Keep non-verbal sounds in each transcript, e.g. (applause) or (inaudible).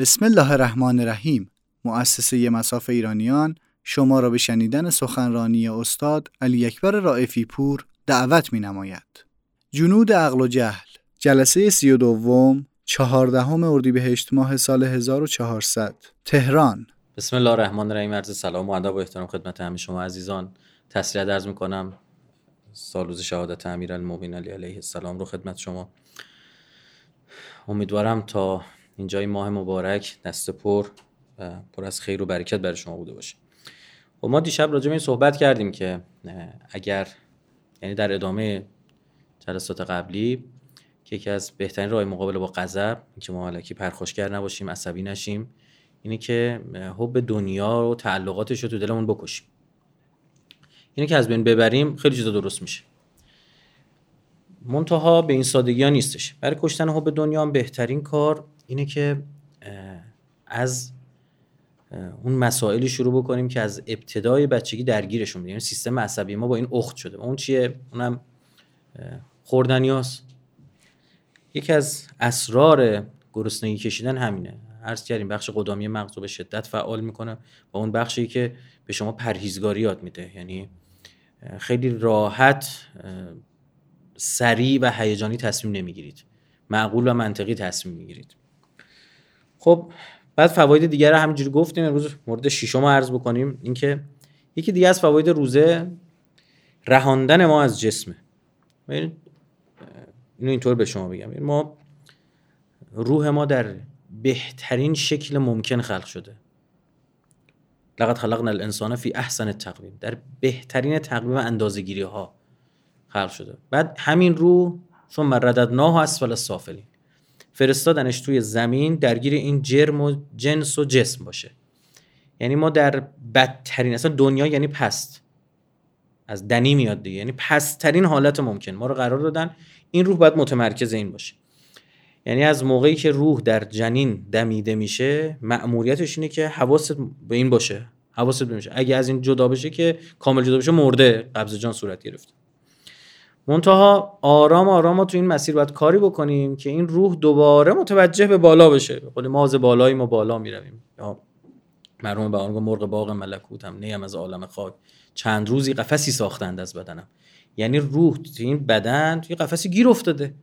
بسم الله الرحمن الرحیم. مؤسسه مساف ایرانیان شما را به شنیدن سخنرانی استاد علی اکبر رائفی پور دعوت می نماید. جنود عقل و جهل. جلسه سی و دوم چهاردهم اردیبهشت ماه سال 1400 تهران. بسم الله الرحمن الرحیم عرض سلام و ادب و احترام خدمت همه شما عزیزان. تسلیت عرض می‌کنم سالوز شهادت امیرالمومنین علی علیه السلام رو خدمت شما. امیدوارم تا اینجای ماه مبارک دست پر پر از خیر و برکت برای شما بوده باشه. و خب ما دیشب راجع به این صحبت کردیم که اگر یعنی در ادامه جلسات قبلی که یکی از بهترین راه مقابله با غضب که ما علکی پرخاشگر نباشیم عصبی نشیم اینه که حب دنیا و تعلقاتش رو تو دلمون بکشیم. اینه که از بین ببریم خیلی چیزا درست میشه. منتها به این سادگی ها نیستش. برای کشتن حب دنیا هم بهترین کار اینه که از اون مسائلی شروع بکنیم که از ابتدای بچگی درگیرشون یعنی سیستم عصبی ما با این اخت شده. اون چیه؟ اونم خوردنیاست یکی از اسرار گرسنگی کشیدن همینه. عرض کردیم بخش قدامی مغز رو به شدت فعال می‌کنه و اون بخشی که به شما پرهیزگاری یاد میده. یعنی خیلی راحت سریع و هیجانی تصمیم نمی‌گیرید. معقول و منطقی تصمیم می‌گیرید. خب بعد فواید دیگر همینجوری گفتیم امروز مورد ششم عرض بکنیم. اینکه یکی دیگه از فواید روزه رهاندن ما از جسمه. اینو اینطور به شما بگم. ما روح ما در بهترین شکل ممکن خلق شده. لقد خلقنا الانسان فی احسن تقویم در بهترین تقویم اندازه‌گیری ها خلق شده. بعد همین روح ثم رددناه اسفل السافلین. فرستادنش توی زمین درگیر این جرم و جنس و جسم باشه. یعنی ما در بدترین اصلا دنیا یعنی پست. از دنی میاد دیگه. یعنی پستترین حالت ممکن. ما رو قرار دادن این روح باید متمرکز این باشه. یعنی از موقعی که روح در جنین دمیده میشه مأموریتش اینه که حواست به این باشه. حواست بشه اگه از این جدا بشه که کامل جدا بشه مرده. قبض جان صورت گرفته. منتها آرام آرام ما تو این مسیر باید کاری بکنیم که این روح دوباره متوجه به بالا بشه. به ماز بالایی ما بالا می‌رویم. یا مرحوم به آن مرغ باغ هم نیم از عالم خاک. چند روزی قفسی ساختند از بدنم. یعنی روح تو این بدن توی قفسی گیر افتاده.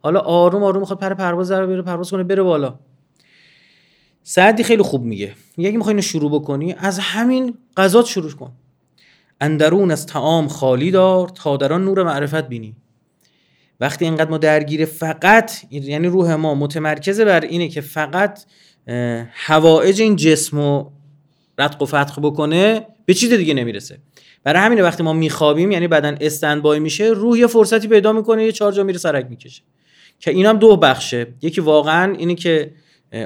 حالا آروم آروم می‌خواد پر پرواز رو بره پرواز کنه بره بالا. سعدی خیلی خوب میگه. یکی می‌خوای شروع بکنی از همین غذات شروع کن. اندرون از تعام خالی دار تا در آن نور معرفت بینی. وقتی اینقدر ما درگیر فقط یعنی روح ما متمرکزه بر اینه که فقط هوایج این جسم رو رتق و فتق بکنه به چیز دیگه نمی‌رسه. برای همین وقتی ما میخوابیم یعنی بدن استندبای میشه روح یه فرصتی پیدا می‌کنه یه چهار جا میره سرک می‌کشه. که این هم دو بخشه. یکی واقعا اینه که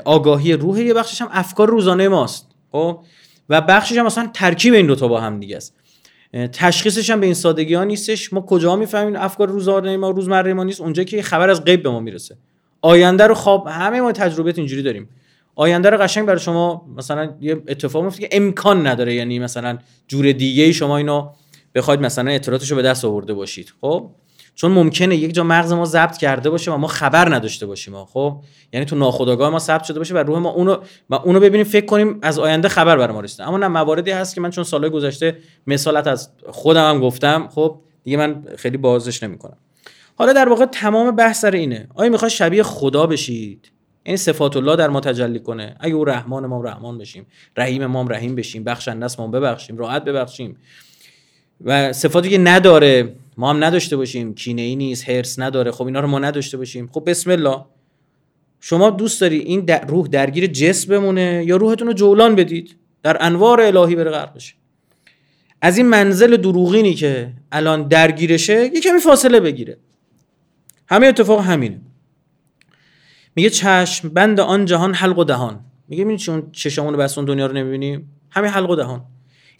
آگاهی روح یه بخشش هم افکار روزانه ماست. خب؟ و بخشش هم مثلا ترکیب این دوتا با هم دیگه است. تشخیصش هم به این سادگی ها نیستش. ما کجا می‌فهمیم افکار روزانه ما روزمره ما نیست. اونجا که خبر از غیب به ما می‌رسه. آینده رو خواب همه ما تجربیات اینجوری داریم. آینده رو قشنگ برای شما مثلا یه اتفاق میفته که امکان نداره. یعنی مثلا جور دیگه شما اینو بخواید مثلا اطلاعاتش رو به دست آورده باشید. خب؟ چون ممکنه یک جا مغز ما ضبط کرده باشه و ما خبر نداشته باشیم خب؟ یعنی تو ناخودآگاه ما ثبت شده باشه و روح ما اونو و اونو ببینیم فکر کنیم از آینده خبر بر ما رسیده. اما نه مواردی هست که من چون سالهای گذشته مثالت از خودم هم گفتم خب؟ دیگه من خیلی بازش نمی‌کنم. حالا در واقع تمام بحث سر اینه. آیا می‌خواد شبیه خدا بشید؟ این صفات الله در ما تجلی کنه. اگه او رحمان ما رحمان بشیم رحیم ما رحیم بشیم بخشنده ما ببخشیم راحت ببخشیم. و صفاتی که نداره ما هم نداشته باشیم کینه ای نیست هرس نداره. خب اینا رو ما نداشته باشیم. خب بسم الله. شما دوست داری این در روح درگیر جسم بمونه یا روحتون رو جولان بدید؟ در انوار الهی بره غرق بشه. از این منزل دروغینی که الان درگیرشه یه کمی فاصله بگیره. همه اتفاق همینه. میگه چشم بند آن جهان حلق و دهان. میگه ببین چون چشمون بس اون دنیا رو نمی‌بینیم همین حلق و دهان.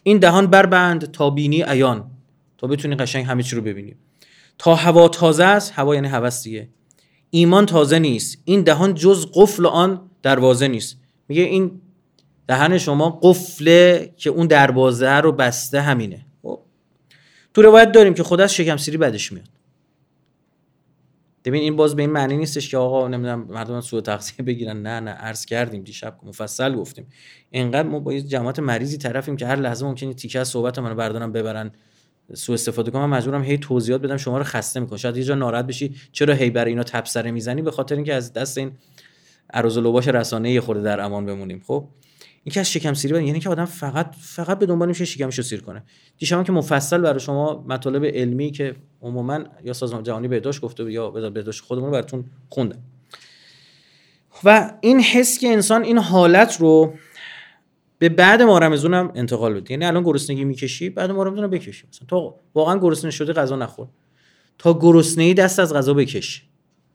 این دهان بربند تا بینی عیان. تا بتونی قشنگ همه چی رو ببینی. تا هوا تازه است هوا یعنی هوس دیگه. ایمان تازه نیست. این دهان جز قفل آن دروازه نیست. میگه این دهن شما قفله که اون دروازه رو بسته همینه. خب. تو روایت داریم که خود از شکم سیری بدش میاد. ببین این باز به این معنی نیستش که آقا نمی‌دونم مردم سوء تغذیه بگیرن. نه نه عرض کردیم دیشب مفصل گفتیم. اینقدر ما با یه جماعت مریضی طرفیم که هر لحظه ممکنه تیکه از صحبت منو بردارن ببرن. سوء استفاده کنم مجبورم هی توضیحات بدم شما رو خسته می‌کنه شاید یه جا ناراحت بشی چرا هی برای اینا تبصره می‌زنی؟ به خاطر اینکه از دست این عروض لوباش رسانه یه خورده در امان بمونیم. خب این که از شکم سیری یعنی که آدم فقط فقط به دنبال میشه شکمشو سیر کنه. دیشب که مفصل برای شما مطالب علمی که عموما یا سازمان جهانی بهداشت گفته یا بهداشت خودمون براتون خوندم. و این حس که انسان این حالت رو به بعد ما رمزون هم انتقال بده یعنی الان گرسنگی می‌کشی بعد ما رمزون بکشی. مثلا تا واقعا گرسنه شده غذا نخور. تا گرسنگی دست از غذا بکش.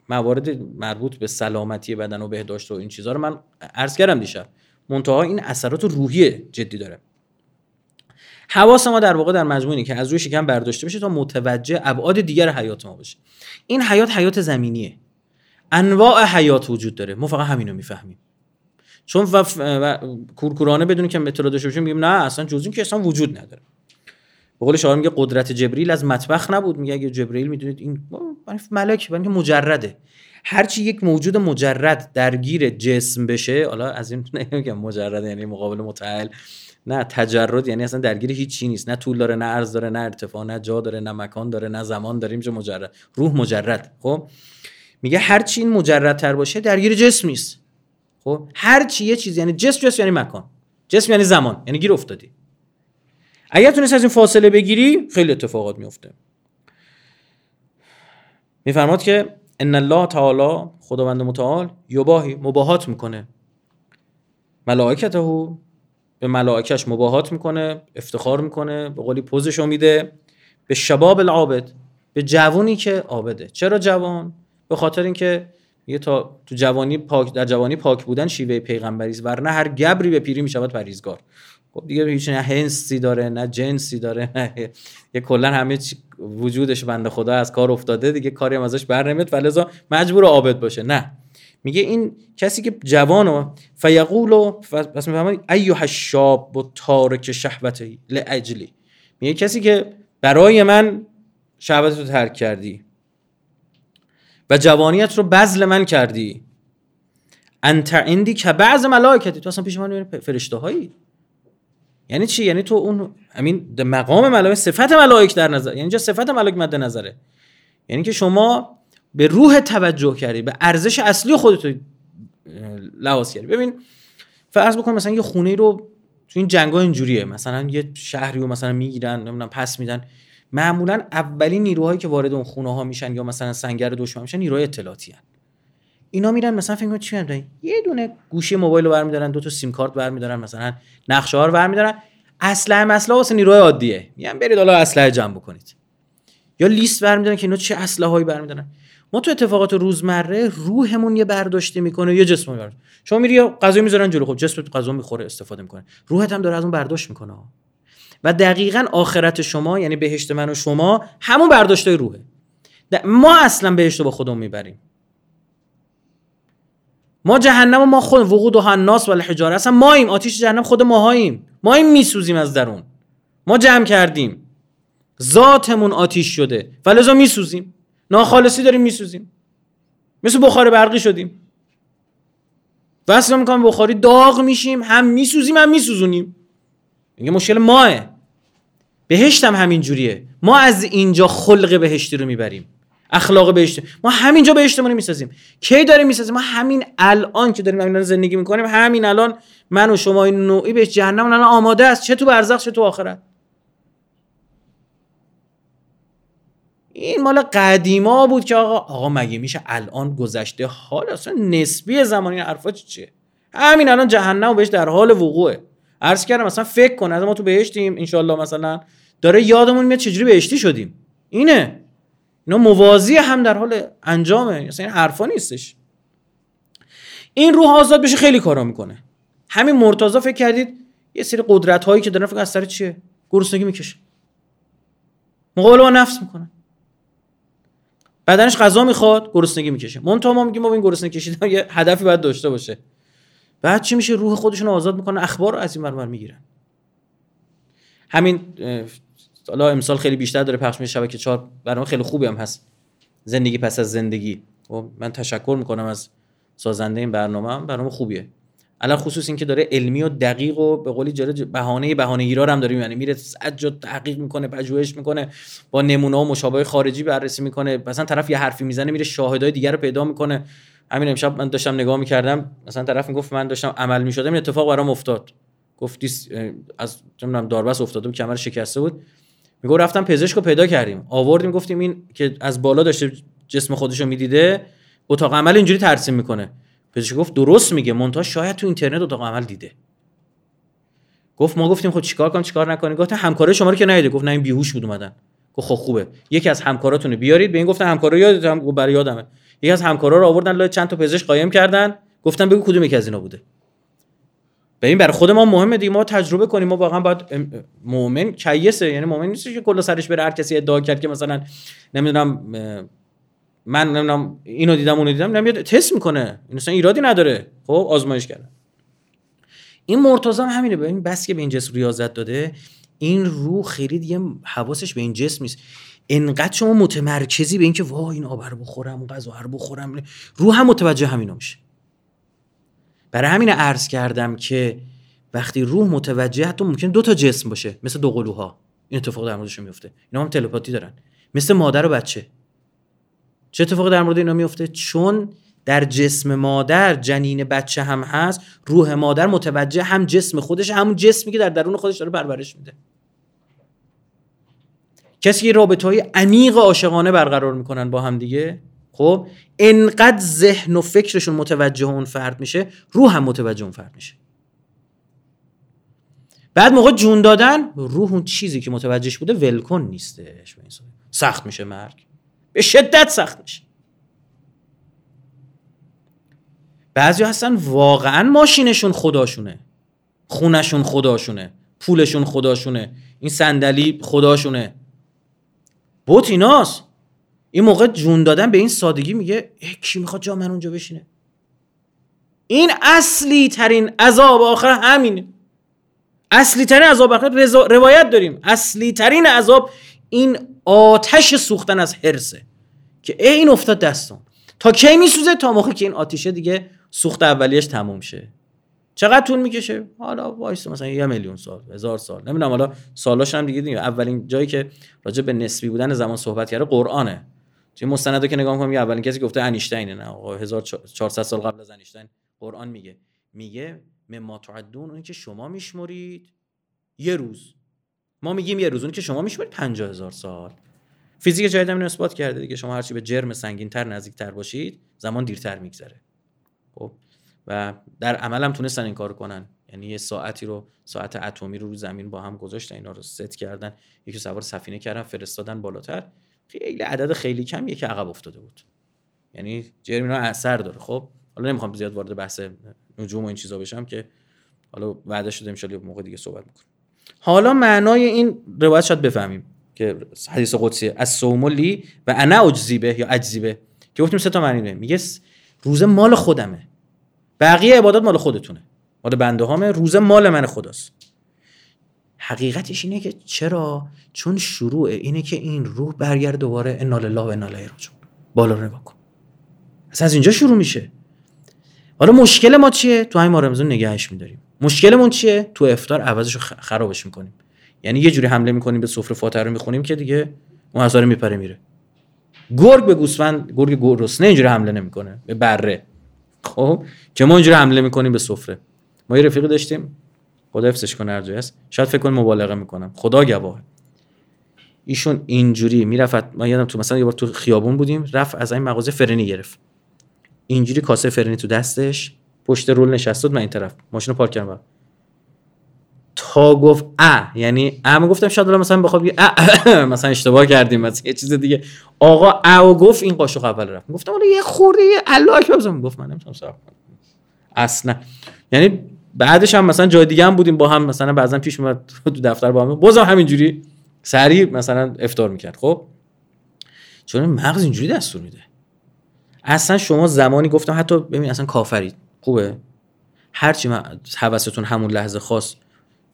موارد مربوط به سلامتی بدن و بهداشت و این چیزها رو من عرض کردم دیشب. منتها این اثرات روحی جدی داره. حواس ما در واقع در مجموعی که از روی شکم برداشته بشه تا متوجه ابعاد دیگر حیات ما باشه این حیات حیات زمینیه. انواع حیات وجود داره. ما فقط همینو می‌فهمیم. چون و, و... کورکورانه بدون که مترو داشته باشیم میگیم نه اصلا جز این که اصلا وجود نداره. به قول شاعر میگه قدرت جبریل از مطبخ نبود. میگه اگه جبریل می‌دونید این ملک که مجرده. هرچی یک موجود مجرد درگیر جسم بشه حالا از این (laughs) نمیگم مجرد یعنی مقابل متعال نه تجرد یعنی اصلا درگیر هیچ چی نیست. نه طول داره نه عرض داره نه ارتفاع نه جا داره نه مکان داره نه زمان داره. اینجا مجرد. روح مجرد. خب؟ میگه هر چی این مجرد تر باشه درگیر جسم نیست. خب؟ هر چی یه چیز یعنی جسم جسم یعنی مکان. جسم یعنی زمان یعنی گیر افتادی. اگر تونست از این فاصله بگیری خیلی اتفاقات میفته. میفرماد که ان الله تعالی خداوند متعال یباهی مباهات می‌کنه. ملائکته به ملائکش مباهات می‌کنه افتخار می‌کنه به قولی پوزشو میده به شباب العابد به جوانی که عابده. چرا جوان؟ به خاطر اینکه یه تا تو جوانی پاک در جوانی پاک بودن شیوه پیغمبری است ورنه هر گبری به پیری می‌شود پریزگار خب دیگه هیچ نه هنسی داره نه جنسی داره نه یه کلا همه چی وجودش بنده خدا از کار افتاده دیگه کاری هم ازش بر نمیاد. فلزا مجبور عابد باشه. نه. میگه این کسی که جوانو فیقول پس می‌فهمید ایها الشاب و تارک شهوتی لاجلی میگه کسی که برای من شهوت رو ترک کردی. و جوانیت رو بذل من کردی. انت عندی که بعض ملائکتی. تو اصلا پیش من فرشته هایی یعنی چی؟ یعنی تو اون همین مقام ملائکه صفت ملائک در نظر. یعنی اینجا صفت ملائک مد نظره. یعنی که شما به روح توجه کردی به ارزش اصلی خودت لحاظ کردی. ببین فرض بکن مثلا یه خونه رو تو این جنگا اینجوریه. مثلا یه شهری رو مثلا می‌گیرن نمی‌دونم پس میدن. معمولا اولین نیروهایی که وارد اون خونه ها میشن یا مثلا سنگر دشمن میشن نیروهای اطلاعاتی هن. اینا میرن مثلا فکر چی میرن یه دونه گوشی موبایل رو برمیدارن دو تا سیم کارت برمیدارن مثلا نقشه ها رو برمیدارن. اسلحه مسئله واسه نیروهای عادیه. میگن برید حالا اسلحه جمع بکنید. یا لیست برمیدارن که اینا چه اسلحه هایی برمیدارن. ما تو اتفاقات روزمره روحمون یه برداشته می‌کنه یا جسم می‌برد شما میری غذا می‌ذارن جلو خب جسمت غذا می‌خوره استفاده می‌کنه. روحت هم داره از اون برداشت می‌کنه. و دقیقا آخرت شما یعنی بهشت من و شما همون برداشته روحه. ما اصلا بهشت رو با خودمون می‌بریم. ما جهنم و ما خود وقود و الناس و الحجاره اصلا ماییم آتیش جهنم خود ماهاییم. ماییم میسوزیم از درون. ما جمع کردیم. ذاتمون آتیش شده. فلزا میسوزیم. ناخالصی داریم میسوزیم. مثل بخار برقی شدیم. وصل می‌کنم بخاری داغ میشیم. هم میسوزیم هم میسوزونیم. میگه مشکل ماه. بهشت هم همین جوریه. ما از اینجا خلق بهشتی رو می‌بریم. اخلاق بهشت ما همینجا بهشتمون می‌سازیم. کی داریم می‌سازیم ما همین الان که داریم همین زندگی می‌کنیم همین الان من و شما این نوعی به جهنم الان آماده است. چه تو برزخ چه تو آخرت. این مال قدیما بود که آقا آقا مگه میشه الان گذشته حال اصلا نسبی زمانی حرفا چیه؟ همین الان جهنم بهش در حال وقوعه. عرض کردم مثلا فکر کن از ما تو بهشتیم انشالله مثلا داره یادمون میاد چجوری بهشتی شدیم. اینه. اینا موازی هم در حال انجامه. مثلا این حرفا نیستش. این روح آزاد بشه خیلی کارا می‌کنه. همین مرتضی فکر کردید یه سری قدرت هایی که دارن فکر از سر چیه؟ گرسنگی می‌کشه. مقابله با نفس می‌کنه. بدنش غذا می‌خواد گرسنگی می‌کشه. منتها ما میگیم ما این گرسنگی کشیدن یه هدفی باید داشته باشه. بعد چی میشه؟ روح خودشون آزاد می‌کنه اخبار رو از این مرمر می‌گیرن. همین حالا امسال خیلی بیشتر داره پخش میشه شبکه 4 برنامه خیلی خوبی هم هست. زندگی پس از زندگی. خب من تشکر می‌کنم از سازنده این برنامه هم. برنامه خوبیه. الان خصوص اینکه داره علمی و دقیق و به قولی جاره بهانه بهانه ایرار هم داره می‌بینه. میره صد جا تحقیق می‌کنه پژوهش می‌کنه با نمونه و مشابه خارجی بررسی می‌کنه. مثلا طرف یه حرفی می‌زنه میره شاهدای دیگر رو پیدا می‌کنه. همین امشب من داشتم نگاه می‌کردم مثلا طرف می‌گفت من داشتم عمل می‌شدم این اتفاق برام افتاد. گفتی از نمی‌دونم داربس افتاده بود کمر شکسته بود. میگو رفتم پزشک رو پیدا کردیم. آوردیم گفتیم این که از بالا داشته جسم خودش رو می‌دیده اتاق عمل اینجوری ترسیم می‌کنه. پزشک گفت درست میگه مونتا شاید تو اینترنت اتاق عمل دیده. گفت ما گفتیم خب چیکار کنم چیکار نکنیم؟ گفت همکارای شما رو که ندیده گفت نه این بیهوش بود اومدن. گفت خب خوبه. یکی از همکاراتون بیارید. به این گفتن همکارا هم برای یادمه. یکی از همکارا رو آوردن لای چند تا پزشک قایم کردن. گفتن بگو کدوم یکی از اینا بوده. ببین برای خود ما مهمه دیگه. ما تجربه کنیم. ما واقعا باید مؤمن کیسه. یعنی مؤمن نیست که کلا سرش بره هر کسی ادعا کرد که مثلا نمی‌دونم من نمی‌دونم اینو دیدم اونو دیدم نمیاد تست می‌کنه. این اصلا ایرادی نداره. خب آزمایش کردن. این مرتضی هم همینه. ببین بس که به این جسم ریاضت داده این روح خیلی دیگه حواسش به این جسم نیست. انقدر شما متمرکزی به اینکه وای این آب رو بخورم غذا رو بخورم. روح هم متوجه همینا میشه. برای همین عرض کردم که وقتی روح متوجه حتی ممکن دو تا جسم باشه مثل دو قلوها. این اتفاق در موردشون میفته. اینا هم تلپاتی دارن. مثل مادر و بچه. چه اتفاقی در مورد اینا میفته؟ چون در جسم مادر جنین بچه هم هست روح مادر متوجه هم جسم خودش همون جسمی که در درون خودش داره پرورش میده. کسی که رابطه های عمیق عاشقانه برقرار می‌کنن با هم دیگه. خب انقدر ذهن و فکرشون متوجه اون فرد میشه روح هم متوجه اون فرد میشه. بعد موقع جون دادن روح اون چیزی که متوجهش بوده ولکن نیستش. سخت میشه مرگ. به شدت سخت میشه. بعضی هستن واقعا ماشینشون خداشونه. خونشون خداشونه. پولشون خداشونه. این صندلی خداشونه. بوت ایناست. این موقع جون دادن به این سادگی میگه کی می‌خواد جا من اونجا بشینه؟ این اصلی ترین عذاب آخر همینه. اصلی ترین عذاب آخر روایت داریم. اصلی ترین عذاب این آتش سوختن از حرسه که ای این افتاد دستم. تا کی میسوزه؟ تا موقع که این آتیشه دیگه سوخت اولیش تموم شه. چقدر طول می‌کشه؟ حالا وایس مثلا یه میلیون سال هزار سال. نمی‌دونم حالا سالاش هم دیگه, دیگه. اولین جایی که راجع به نسبی بودن زمان صحبت کرده قرآنه. توی مستندو که نگاه کنم اولین کسی گفته انیشتینه نه؟ آقا 1400 سال قبل از انیشتین قرآن میگه. میگه مما تعدون اون که شما میشمرید یه روز. ما میگیم یه روز اون که شما میشمرید 50000 سال. فیزیک جدید هم اثبات کرده دیگه. شما هرچی به جرم سنگینتر نزدیکتر باشید زمان دیرتر میگذره. خب؟ و در عمل هم تونستن این کار کنن. یعنی یه ساعتی رو ساعت اتمی رو رو زمین با هم گذاشتن اینا رو ست کردن. یکی سوار سفینه کردن فرستادن بالاتر. خیلی عدد خیلی کم یکی عقب افتاده بود. یعنی جرم اینا اثر داره. خب حالا نمی‌خوام زیاد وارد بحث نجوم و این چیزا بشم که حالا وعده شده ان موقع دیگه صحبت می‌کنم حالا معنای این روایت شاید بفهمیم که حدیث قدسی از سوملی و انا اجزیبه یا اجزیبه که گفتیم سه تا معنی میگه روزه مال خودمه. بقیه عبادات مال خودتونه. مال بنده هامه. روزه مال من خداست. حقیقتش اینه که چرا؟ چون شروع اینه که این روح برگرد دوباره انا لله و انا الیه راجعون بالا رو نگاه کن. اصلا از اینجا شروع میشه. حالا مشکل ما چیه؟ تو همین رمضان نگهش میداریم. مشکلمون چیه؟ تو افطار عوضش خرابش می‌کنیم. یعنی یه جوری حمله می‌کنیم به سفره فاتحه رو می‌خونیم که دیگه اون هزار میپره میره. گرگ به گوسفند گرگ گرسنه اینجوری حمله نمی‌کنه. به بره. خب؟ که ما اینجوری حمله می‌کنیم به سفره. ما یه رفیقی داشتیم. خدا حفظش کنه هر هست. شاید فکر کنم مبالغه می‌کنم خدا گواه. ایشون اینجوری می‌رفت ما یادم تو مثلا یه بار تو خیابون بودیم رفت از این مغازه فرنی گرفت. اینجوری کاسه فرنی تو دستش پشت رول نشست من این طرف. ماشین رو پارک کردم. تا گفت ا یعنی ا گفتم شاید مثلا بخواد ا مثلا اشتباه کردیم مثلا یه چیز دیگه. آقا ا و گفت این قاشق اول رفت. گفتم حالا یه خورده یه الله بزنم گفت من نمی‌تونم صبر اصلا. یعنی بعدش هم مثلا جای دیگه هم بودیم با هم مثلا بعضا پیش اومد تو دفتر با هم. بازم همینجوری سریع مثلا افطار می‌کرد. خب؟ چون مغز اینجوری دستور میده. اصلا شما زمانی گفتم حتی ببین اصلا کافرید خوبه؟ هرچی حواستون همون لحظه خاص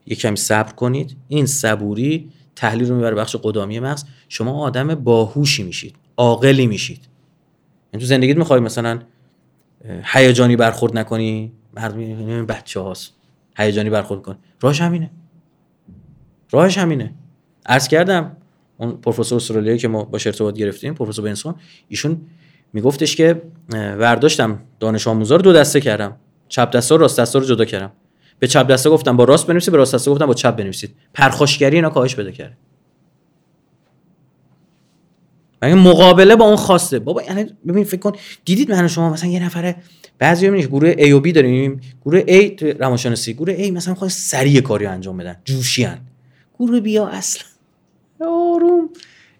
یه کمی صبر کنید. این صبوری تحلیل رو می‌بره بخش قدامی مغز. شما آدم باهوشی میشید عاقلی میشید. یعنی تو زندگیت می‌خوای مثلا هیجانی برخورد نکنی؟ مردم بچه هاست. هیجانی برخورد کن. راهش همینه. راهش همینه. عرض کردم اون پروفسور استرالیایی که ما با ارتباط گرفتیم پروفسور بنسون ایشون میگفتش که ورداشتم دانش آموزا رو دو دسته کردم. چپ دسته و راست دسته رو جدا کردم. به چپ دسته گفتم با راست بنویسید به راست دسته گفتم با چپ بنویسید. پرخاشگری اینا کاهش بده کرد مگه مقابله با اون خواسته بابا یعنی ببین فکر کن دیدید من شما مثلا یه نفره بعضی می‌بینید گروه A و B داریم گروه A تو روانشناسی گروه A مثلا می‌خوان سریع کاری انجام بدن جوشیان گروه بیا اصلا آروم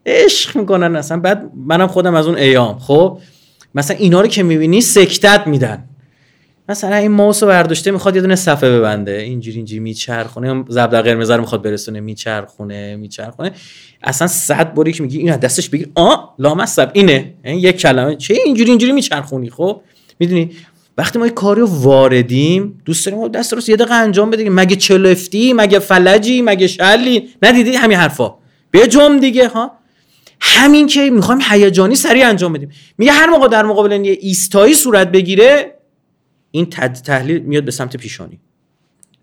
عشق می‌کنن اصلا. بعد منم خودم از اون ایام خب؟ مثلا اینا رو که می‌بینی سکتت میدن. مثلا این ماوس رو برداشته می‌خواد یه دونه صفحه ببنده. اینجوری اینجوری میچرخونه. زبدر قرمز رو می‌خواد برسونه. میچرخونه میچرخونه. اصلا صد باری که میگی این دستش بگیر. آ لامصب. اینه. این یک کلمه. چه اینجوری اینجوری میچرخونی؟ خب؟ می‌دونی؟ وقتی ما یه کاری واردیم دوست داریم دست راست یه دقیقه انجام بده مگه چلفتی مگه فلجی مگه شلی؟ ندیدی؟ همین حرفا. به جم دیگه ها. همین که می‌خوایم هیجانی سریع انجام بدیم. میگه هر موقع در مقابل یه ایستایی صورت بگیره این تحلیل میاد به سمت پیشانی.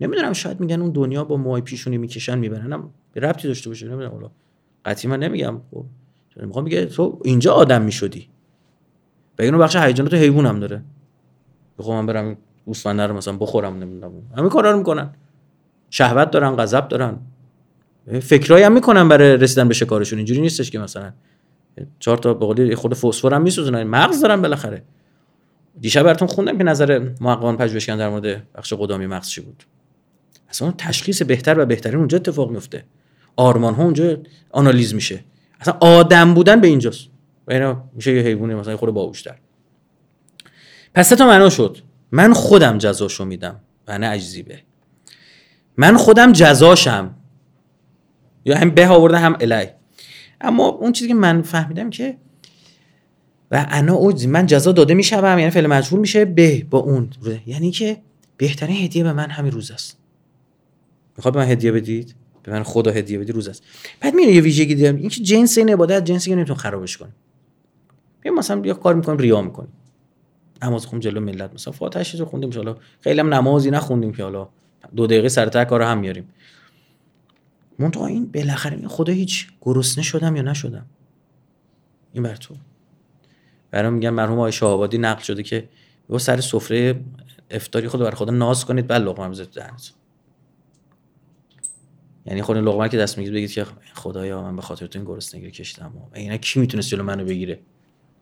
نمی‌دونم شاید میگن اون دنیا با موهای پیشونی می‌کشن می‌برن. به ربطی داشته باشه نمی‌دونم. حالا قطعی من نمیگم. خب می‌خوام میگه تو اینجا آدم می‌شدی. بگن اون بخش هیجانات حیوان هم داره. بخوام من برم گوسفند رو مثلا بخورم نمی‌دونم. همه کارا رو می‌کنن. شهوت دارن غضب دارن. فکرایی هم می‌کنن برای رسیدن به شکارشون. اینجوری نیستش که مثلا چهار تا به قولی خود فسفر هم میسوزونن. مغز دارن بالاخره. دیشب براتون خوندم که نظر محققان پژوهشگران در مورد بخش قدامی مغز چی بود. اصلا تشخیص بهتر و بهترین اونجا اتفاق میفته آرمان ها اونجا آنالیز میشه. اصلا آدم بودن به اینجاست. و اینا میشه یه حیوانی مثلا خود باهوشتر. پس تا معنا شد. من خودم جزاشو میدم نه اجزیبه. من خودم جزاشم. یا هم به آورده هم الی اما اون چیزی که من فهمیدم که و انا اوج من جزا داده میشم یعنی فعل مجبور میشه به با اون یعنی که بهترین هدیه به من همین روز است. می‌خواد به من هدیه بدید؟ به من خدا هدیه بدید روز است. بعد میره یه ویژگی دیدم این که جنس این عبادت جنسی که نمیتون خرابش کنیم بیا مثلا یه کار می‌کنیم ریا می‌کنیم نماز خون جلو ملت مثلا. فاتحه رو خوندیم حالا خیلی هم نمازی نخوندیم که حالا دو دقیقه سر کار هم میاریم منتها این بالاخره خدا هیچ گرسنه شدم یا نشدم؟ این بر تو. برام میگن مرحوم آقای شاهآبادی نقل شده که و سر سفره افطاری خود بر خدا ناز کنید بعد لقمه بزنید یعنی خود لقمه که دست می‌گیرید بگید که خدایا من به خاطر تو این گرسنگی کشیدم اینا کی می‌تونست جلو منو بگیره؟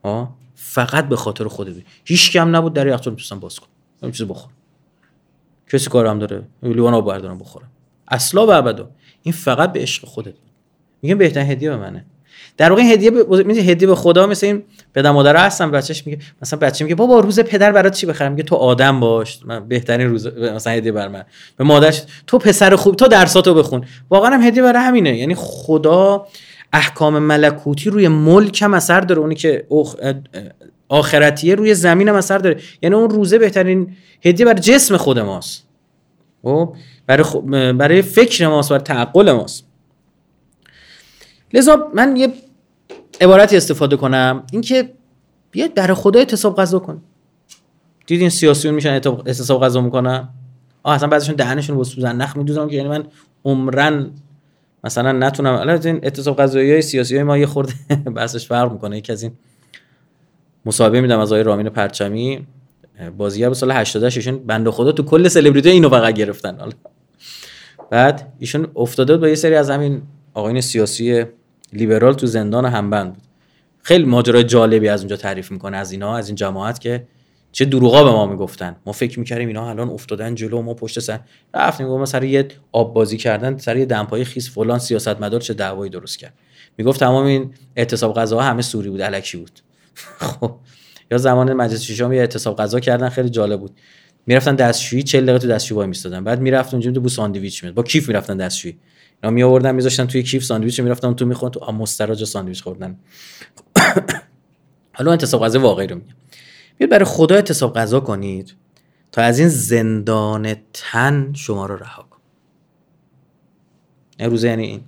ها فقط به خاطر خودت هیچ کم نبود در یخچال می‌تونستم باز کنم. همین چیز بخور کسی کارم داره لیوان آب بردارم بخورم. اصلا و ابدا. این فقط به عشق خودت. میگم بهترین هدیه به منه. در واقع هدیه به هدیه به خدا مثل این پدر مادر هستن بچهش میگه مثلا بچه میگه بابا روز پدر برات چی بخرم؟ میگه تو آدم باش من بهترین روز مثلا هدیه بر من. به مادرش تو پسر خوب تو درساتو بخون. واقعا هم هدیه برای همینه. یعنی خدا احکام ملکوتی روی ملک هم اثر داره. اونی که آخرتیه روی زمین هم اثر داره. یعنی اون روزه بهترین هدیه بر جسم خود ماست. خب؟ برای, برای فکر ماست برای تعقل ماست. لذا من یه عبارتی استفاده کنم. اینکه بیاید برای خدا اعتصاب غذا کن. دیدین سیاسیون میشن اعتصاب غذا می‌کنن؟ آه اصلا بعضیشون دهنشون با سوزن نخ میدوزن که یعنی من عمرن مثلا نتونم الان این اعتصاب غذایی های سیاسی های ما یه خورده (laughs) بحثش فرق می‌کنه. یکی از این مصاحبه میدم از آقای رامین پرچمی. بازیگر به سال 88 ایشون بنده خدا تو کل سلبریتی اینو فقط گرفتن. بعد ایشون افتاده با یه سری از همین آقایون سیاسی لیبرال تو زندان همبند بود. خیلی ماجرای جالبی از اونجا تعریف می‌کنه از اینا از این جماعت که چه دروغا به ما می‌گفتن. ما فکر می‌کردیم اینا الان افتادن جلو ما پشت سر رفتیم ما سر یه آب بازی کردن سر یه دمپای خیس فلان سیاستمدار چه دعوایی درست کرد. می‌گفت تمام این اعتصاب غذا همه سوری بود الکی بود. (laughs) خب یا زمان مجلس ششم یه اعتصاب غذا کردن خیلی جالب بود. می‌رفتن دستشویی 40 دقیقه تو دستشویی وای میستادن. بعد می‌رفت اونجا بو ساندویچ میاد با کیف می‌رفتن دستشویی. اینا می آوردن میذاشتن توی کیف ساندویچ می‌رفتن تو می‌خوان تو مستراج ساندویچ خوردن. (coughs) حالا انتصاب غذا واقعی رو میگم. بیاید برای خدا اعتصاب غذا کنید تا از این زندان تن شما رو رها کن این روزه یعنی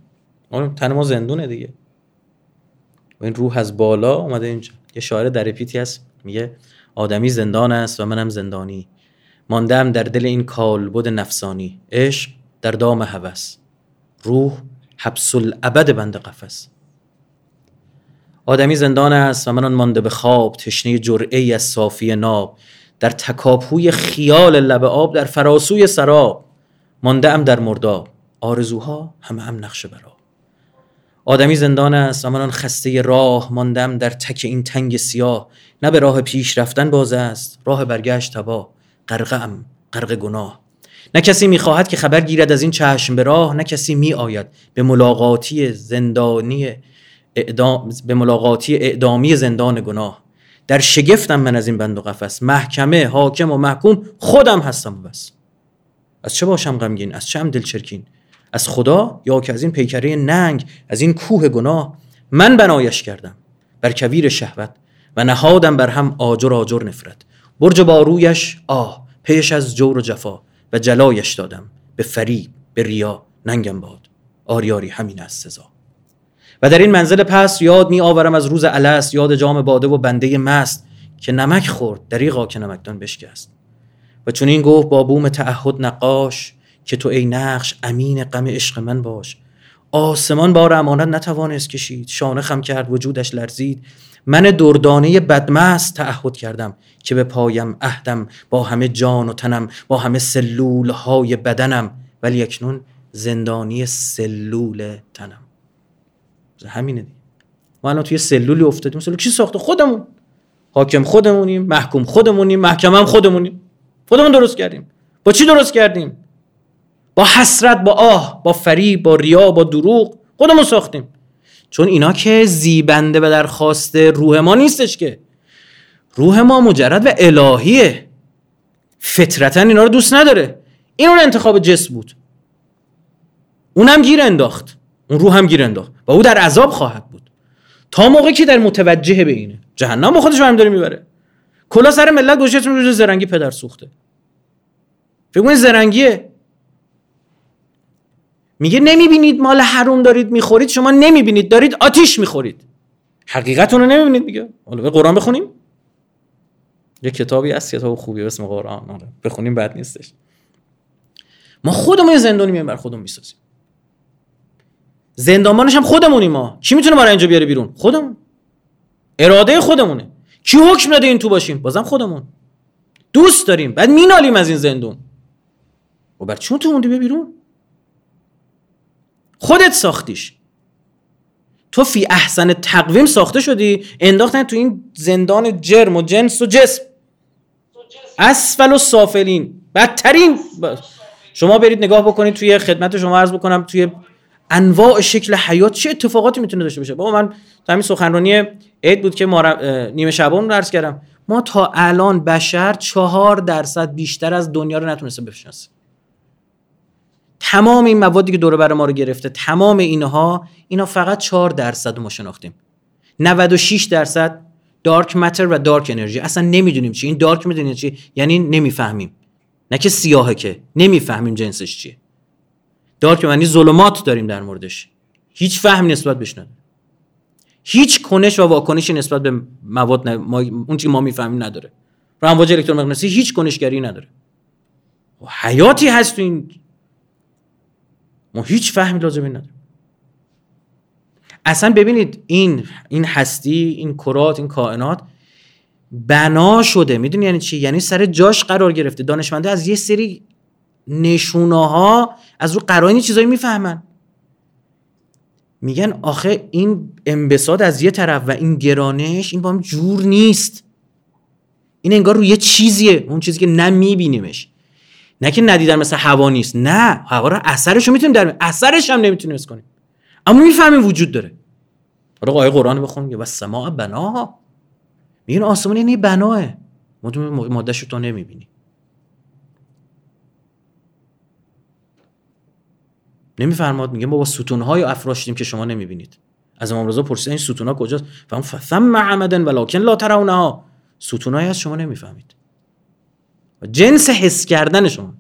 این. تن ما زندونه دیگه. و این روح از بالا اومده اینجا. یه شاعر در پیتی هست میگه آدمی زندان است و منم زندانی. ماندم در دل این کالبد نفسانی. عشق در دام هوس. روح حبس الابد بند قفس. آدمی زندان است و من مانده به خواب تشنه جرعه از صافی ناب. در تکاپوی خیال لب آب در فراسوی سراب. مانده ام در مرداب. آرزوها همه هم نقش برا آدمی زندان است و من خسته راه. ماندم در تک این تنگ سیاه. نه به راه پیش رفتن باز است راه برگشت تبا غرقه ام گناه. نه کسی می‌خواهد که خبر گیرد از این چشم به راه نه کسی می آید به ملاقاتی زندانی اعدام به ملاقاتی اعدامی زندان گناه. در شگفتم من از این بند و قفس. محکمه حاکم و محکوم خودم هستم بس. از چه باشم غمگین؟ از چه هم دلچرکین؟ از خدا یا که از این پیکره ننگ از این کوه گناه؟ من بنایش کردم بر کویر شهوت و نهادم بر هم آجر آجر نفرت. برج بارویش آه پیش از جور و جفا. و جلایش دادم به فریب به ریا ننگم باد. آریاری همین از سزا. و در این منزل پس یاد می آورم از روز الست یاد جام باده و بنده مست که نمک خورد دریغا که نمکدان بشکست. و چون این گفت با بوم تعهد نقاش که تو ای نقش امین غم عشق من باش. آسمان بار امانت نتوانست کشید شانه خم کرد وجودش لرزید. من دردانه بدمست تعهد کردم که به پایم عهدم با همه جان و تنم با همه سلول های بدنم. ولی اکنون زندانی سلول تنم. همینه دی. ما الان توی سلولی افتادیم. سلول کی ساخته؟ خودمون. حاکم خودمونیم محکوم خودمونیم محکمم خودمونیم. خودمون درست کردیم. با چی درست کردیم؟ با حسرت با آه با فریب با ریا با دروغ. خودمون ساختیم. چون اینا که زیبنده به درخواست روح ما نیستش که. روح ما مجرد و الهیه. فطرتا اینا رو دوست نداره. این اون انتخاب جسم بود. اونم گیر انداخت. اون روح هم گیر انداخت. و او در عذاب خواهد بود. تا موقعی که در متوجه به اینه جهنم با خودش هم داره می‌بره. کلا سر ملت گوشتون روز زرنگی پدر سوخته. فکر زرنگیه. میگه نمی‌بینید مال حروم دارید می‌خورید شما نمی‌بینید دارید آتیش می‌خورید. حقیقت رو نمی‌بینید میگه. حالا به قرآن بخونیم. یه کتابی هست کتاب خوبی اسم قرآن. آره بخونیم بد نیستش. ما خودمون یه زندانی میایم بر خودمون می‌سازیم. زندانبانش هم خودمونیم ما. کی می‌تونه ما اینجا بیاره بیرون؟ خودمون. اراده خودمونه. کی حکم داده این تو باشیم؟ بازم خودمون. دوست داریم. بعد مینالیم از این زندون. و بر چون تو موندی؟ بیرون. خودت ساختیش. تو فی احسن تقویم ساخته شدی انداختن تو این زندان جرم و جنس و جسم. اسفل و سافلین. بدترین. شما برید نگاه بکنید توی خدمت شما عرض بکنم توی انواع شکل حیات چه اتفاقاتی می‌تونه داشته باشه؟ بابا من تا همین سخنرانی عید بود که ما نیمه شبان رو کردم. ما تا الان بشر چهار درصد بیشتر از دنیا رو نتونسته بشناسه تمام این موادی که دوره بر ما رو گرفته تمام اینها اینا فقط 4 درصد ما شناختیم. 96 درصد دارک متر و دارک انرژی اصلا نمی‌دونیم چی. این دارک می‌دونید چی؟ یعنی نمی‌فهمیم. نه که سیاهه که. نمی‌فهمیم جنسش چیه. دارک معنی ظلمات داریم در موردش. هیچ فهم نسبت بهش نداره هیچ کنش و واکنشی نسبت به مواد ما... اون چی ما می‌فهمیم نداره. رو امواج الکترومغناطیسی هیچ کنشگری نداره. و حیاتی هست تو این ما هیچ فهمی لازمی نداریم. اصلا ببینید این این هستی این کرات این کائنات بنا شده. می‌دونی یعنی چی؟ یعنی سر جاش قرار گرفته. دانشمنده از یه سری نشونه ها از رو قرائن چیزایی می‌فهمن. میگن آخه این انبساط از یه طرف و این گرانش این با هم جور نیست. این انگار رو یه چیزیه. اون چیزی که نمیبینیمش. نه که ندیدن مثل هوا نیست نه. هوا رو اثرش رو می‌تونیم در اثرش هم نمی‌تونیم کنیم. اما می‌فهمیم وجود داره. حالا آیه قرآن بخون و سماع بناها. میگن آسمان یعنی بناه. مادهش تو نمی‌بینی. نمیفرماد میگه بابا ستونهای افراشتیم که شما نمی‌بینید. از امام رضا پرسید این ستونها کجاست؟ فهم ثم عمدن ولکن لا ترونها. ستونهایی از شما نمی‌فهمید. جنس حس کردن شما.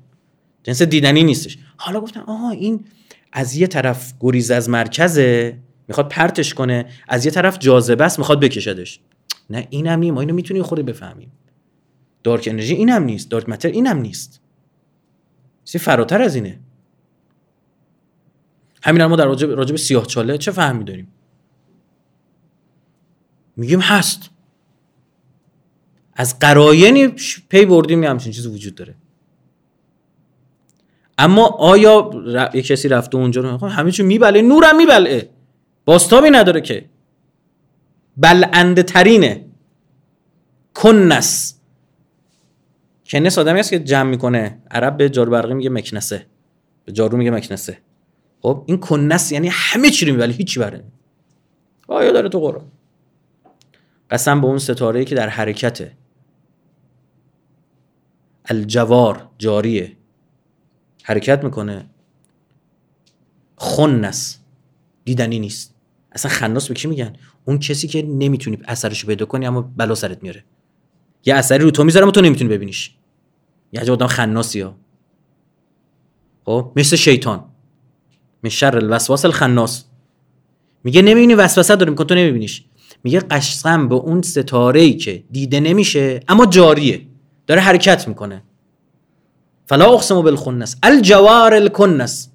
جنس دیدنی نیستش. حالا گفتن آها این از یه طرف گریز از مرکزه می‌خواد پرتش کنه از یه طرف جاذبه است می‌خواد بکشدش. نه اینم نیم ما اینو می‌تونیم خوری بفهمیم. دارک انرژی اینم نیست دارک متر اینم نیست. سی فراتر از اینه. همین ما در راجب, راجب سیاه چاله چه فهمی داریم؟ میگیم هست. از قراینی پی بردیم یه همچین چیزی وجود داره. اما آیا ر... یه کسی رفته اونجا رو همه چون میبله نورم میبله. باستابی نداره که. بلنده ترینه کنس. کنس آدمی است که جمع می‌کنه. عرب به جارو برقی میگه مکنسه. به جارو میگه مکنسه. خب این کنس یعنی همه چی رو میبله هیچی بره آیا داره تو قرآن؟ قسم به اون ستاره که در حرکته. الجوار جاریه. حرکت می‌کنه. خنس. دیدنی نیست. اصلا خناس به کی میگن؟ اون کسی که نمی‌تونی اثرش پیدا کنی اما بلا سرت میاره. یه اثری رو تو می‌ذاره اما تو نمی‌تونی ببینیش. یه عجب آدم خناسی ها. خب مثل شیطان. من شر الوسواس الخناس. میگه نمی‌بینی وسوسه داره می‌کنه تو نمیبینیش. میگه قشقم به اون ستاره ای که دیده نمیشه اما جاریه. داره حرکت می‌کنه. فلا اقسم بالخنس. الجوار الکنس.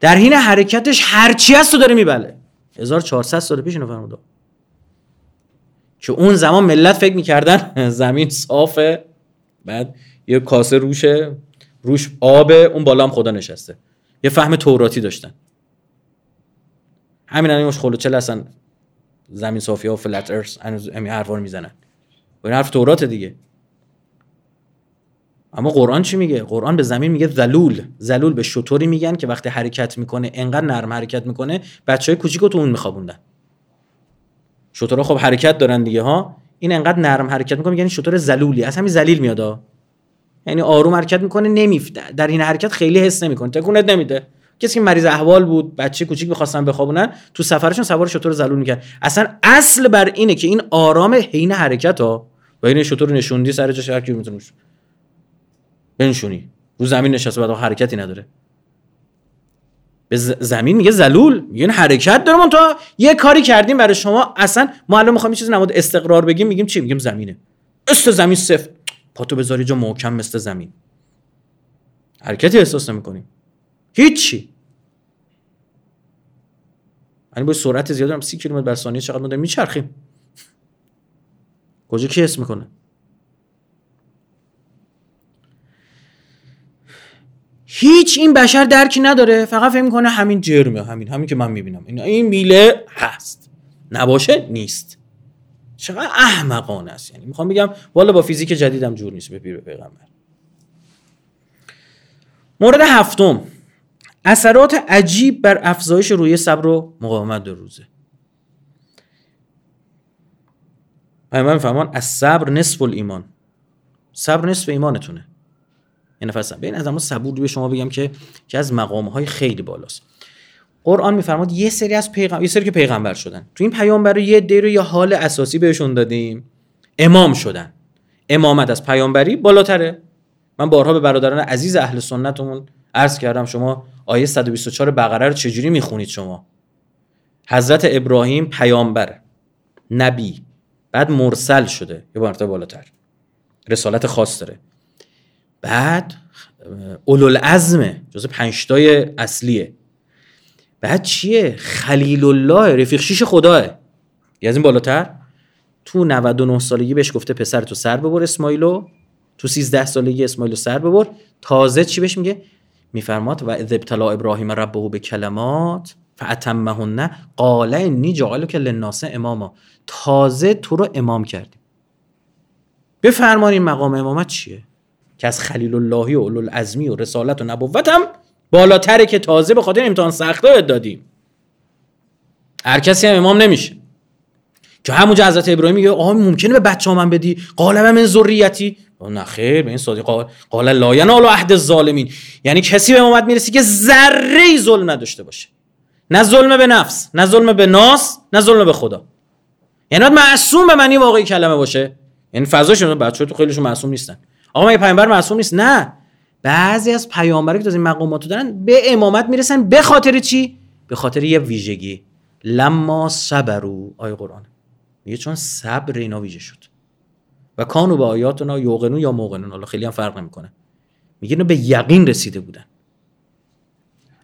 در حین حرکتش هرچی هست تو داره میبله. 1400 سال پیش اینو فرموده که اون زمان ملت فکر می‌کردن (laughs) زمین صافه بعد یه کاسه روشه روش آبه اون بالا هم خدا نشسته. یه فهم توراتی داشتن. همین الان چه اصلا زمین صافی ها و فلت ارث همین حرفا رو می‌زنن. این حرف تورات دیگه. اما قرآن چی میگه؟ قرآن به زمین میگه ذلول. ذلول به شطوری میگن که وقتی حرکت می‌کنه انقدر نرم حرکت می‌کنه بچهای کوچیکو تو اون میخوابوندن. شطورها خب حرکت دارن دیگه ها؟ این انقدر نرم حرکت می‌کنه میگن شطور ذلولی از همین ذلیل میاد یعنی آروم حرکت می‌کنه نمیف در این حرکت خیلی حس نمی‌کنه. تکونت نمیده. کسی که مریض احوال بود بچه کوچیک می‌خواستن بخوابونن تو سفرشون سوار شطور ذلول می‌کرد. اصلا اصل بر اینه که این آرام حین حرکت ها و این شطور نشوندی سر جاش هر کی می‌تونه بنشونی. رو زمین نشسته بعد حرکتی نداره. به زمین میگه زلول. میگه حرکت داره. من تا یه کاری کردیم برای شما. اصلا ما الان می‌خوایم چیزی نماد استقرار بگیم میگیم چی؟ میگیم زمینه. است زمین سفت پاتو بذاری جا محکم مثل زمین. حرکتی احساس نمی‌کنیم هیچی. یعنی با سرعت زیاد دارم 30 کیلومتر بر ثانیه چقدر ما داریم میچرخیم. کجا کی حس می‌کنه؟ هیچ این بشر درکی نداره. فقط فکر می‌کنه همین جرمه همین همین که من می‌بینم. این این میله هست. نباشه نیست. چقدر احمقانه است. یعنی می‌خوام بگم والا با فیزیک جدیدم جور نیست. به پیر پیغمبر. مورد هفتم. اثرات عجیب بر افزایش روی صبر و مقاومت در روزه. پیامبر فرمان از صبر نصف ایمان صبر نصف ایمانتونه. یه نفر بین از اما صبور به شما بگم که که از مقام های خیلی بالاست. قرآن میفرماد یه سری از پیغمبر یه سری که پیغمبر شدن. تو این پیامبر یه دی رو یه حال اساسی بهشون دادیم. امام شدن. امامت از پیامبری بالاتره. من بارها به برادران عزیز اهل سنتمون عرض کردم شما آیه 124 بقره رو چجوری می‌خونید شما؟ حضرت ابراهیم پیامبر نبی بعد مرسل شده. یه مرتبه بالاتر. رسالت خاص داره. بعد اولوالعزمه جز پنجتای اصلیه. بعد چیه؟ خلیل الله رفیق شیش خداه. یه از این بالاتر. تو 99 سالگی بهش گفته پسر تو سر ببر اسماعیلو. تو 13 سالگی اسماعیلو سر ببر. تازه چی بهش میگه؟ میفرماد و اذ ابتلا ابراهیم ربه به کلمات فاتمهن قال انی جعلک للناس اماما. تازه تو رو امام کردیم. بفرمایید مقام امامت چیه؟ که از خلیل اللهی و العزمی و رسالت و نبوتم بالاتره که تازه به خاطر امتحان سخته دادیم. هر کسی هم امام نمیشه. که همونجا حضرت ابراهیم میگه آقا ممکنه به بچه من بدی؟ قالب من ذریتی. نه خیر به این صادق. قال قال لا ینال عهد الظالمین. یعنی کسی به امامت می‌رسی که ذره ظلم نداشته باشه. نه ظلم به نفس نه ظلم به ناس نه ظلم به خدا. یعنی معصوم به معنی واقعی کلمه باشه. یعنی فضاشون بچه تو خیلیشون معصوم نیستن. آقا مگه پیامبر معصوم نیست؟ نه. بعضی از پیامبرا که از این مقامات دارن به امامت می‌رسن به خاطر چی؟ به خاطر یه ویژگی. لما صبرو آیه قرآن. میگه چون صبر اینا ویژه شد. و کانو به آیاتنا یوقنون یا موقنون حالا خیلی هم فرق نمی‌کنه. میگه اینو به یقین رسیده بودن.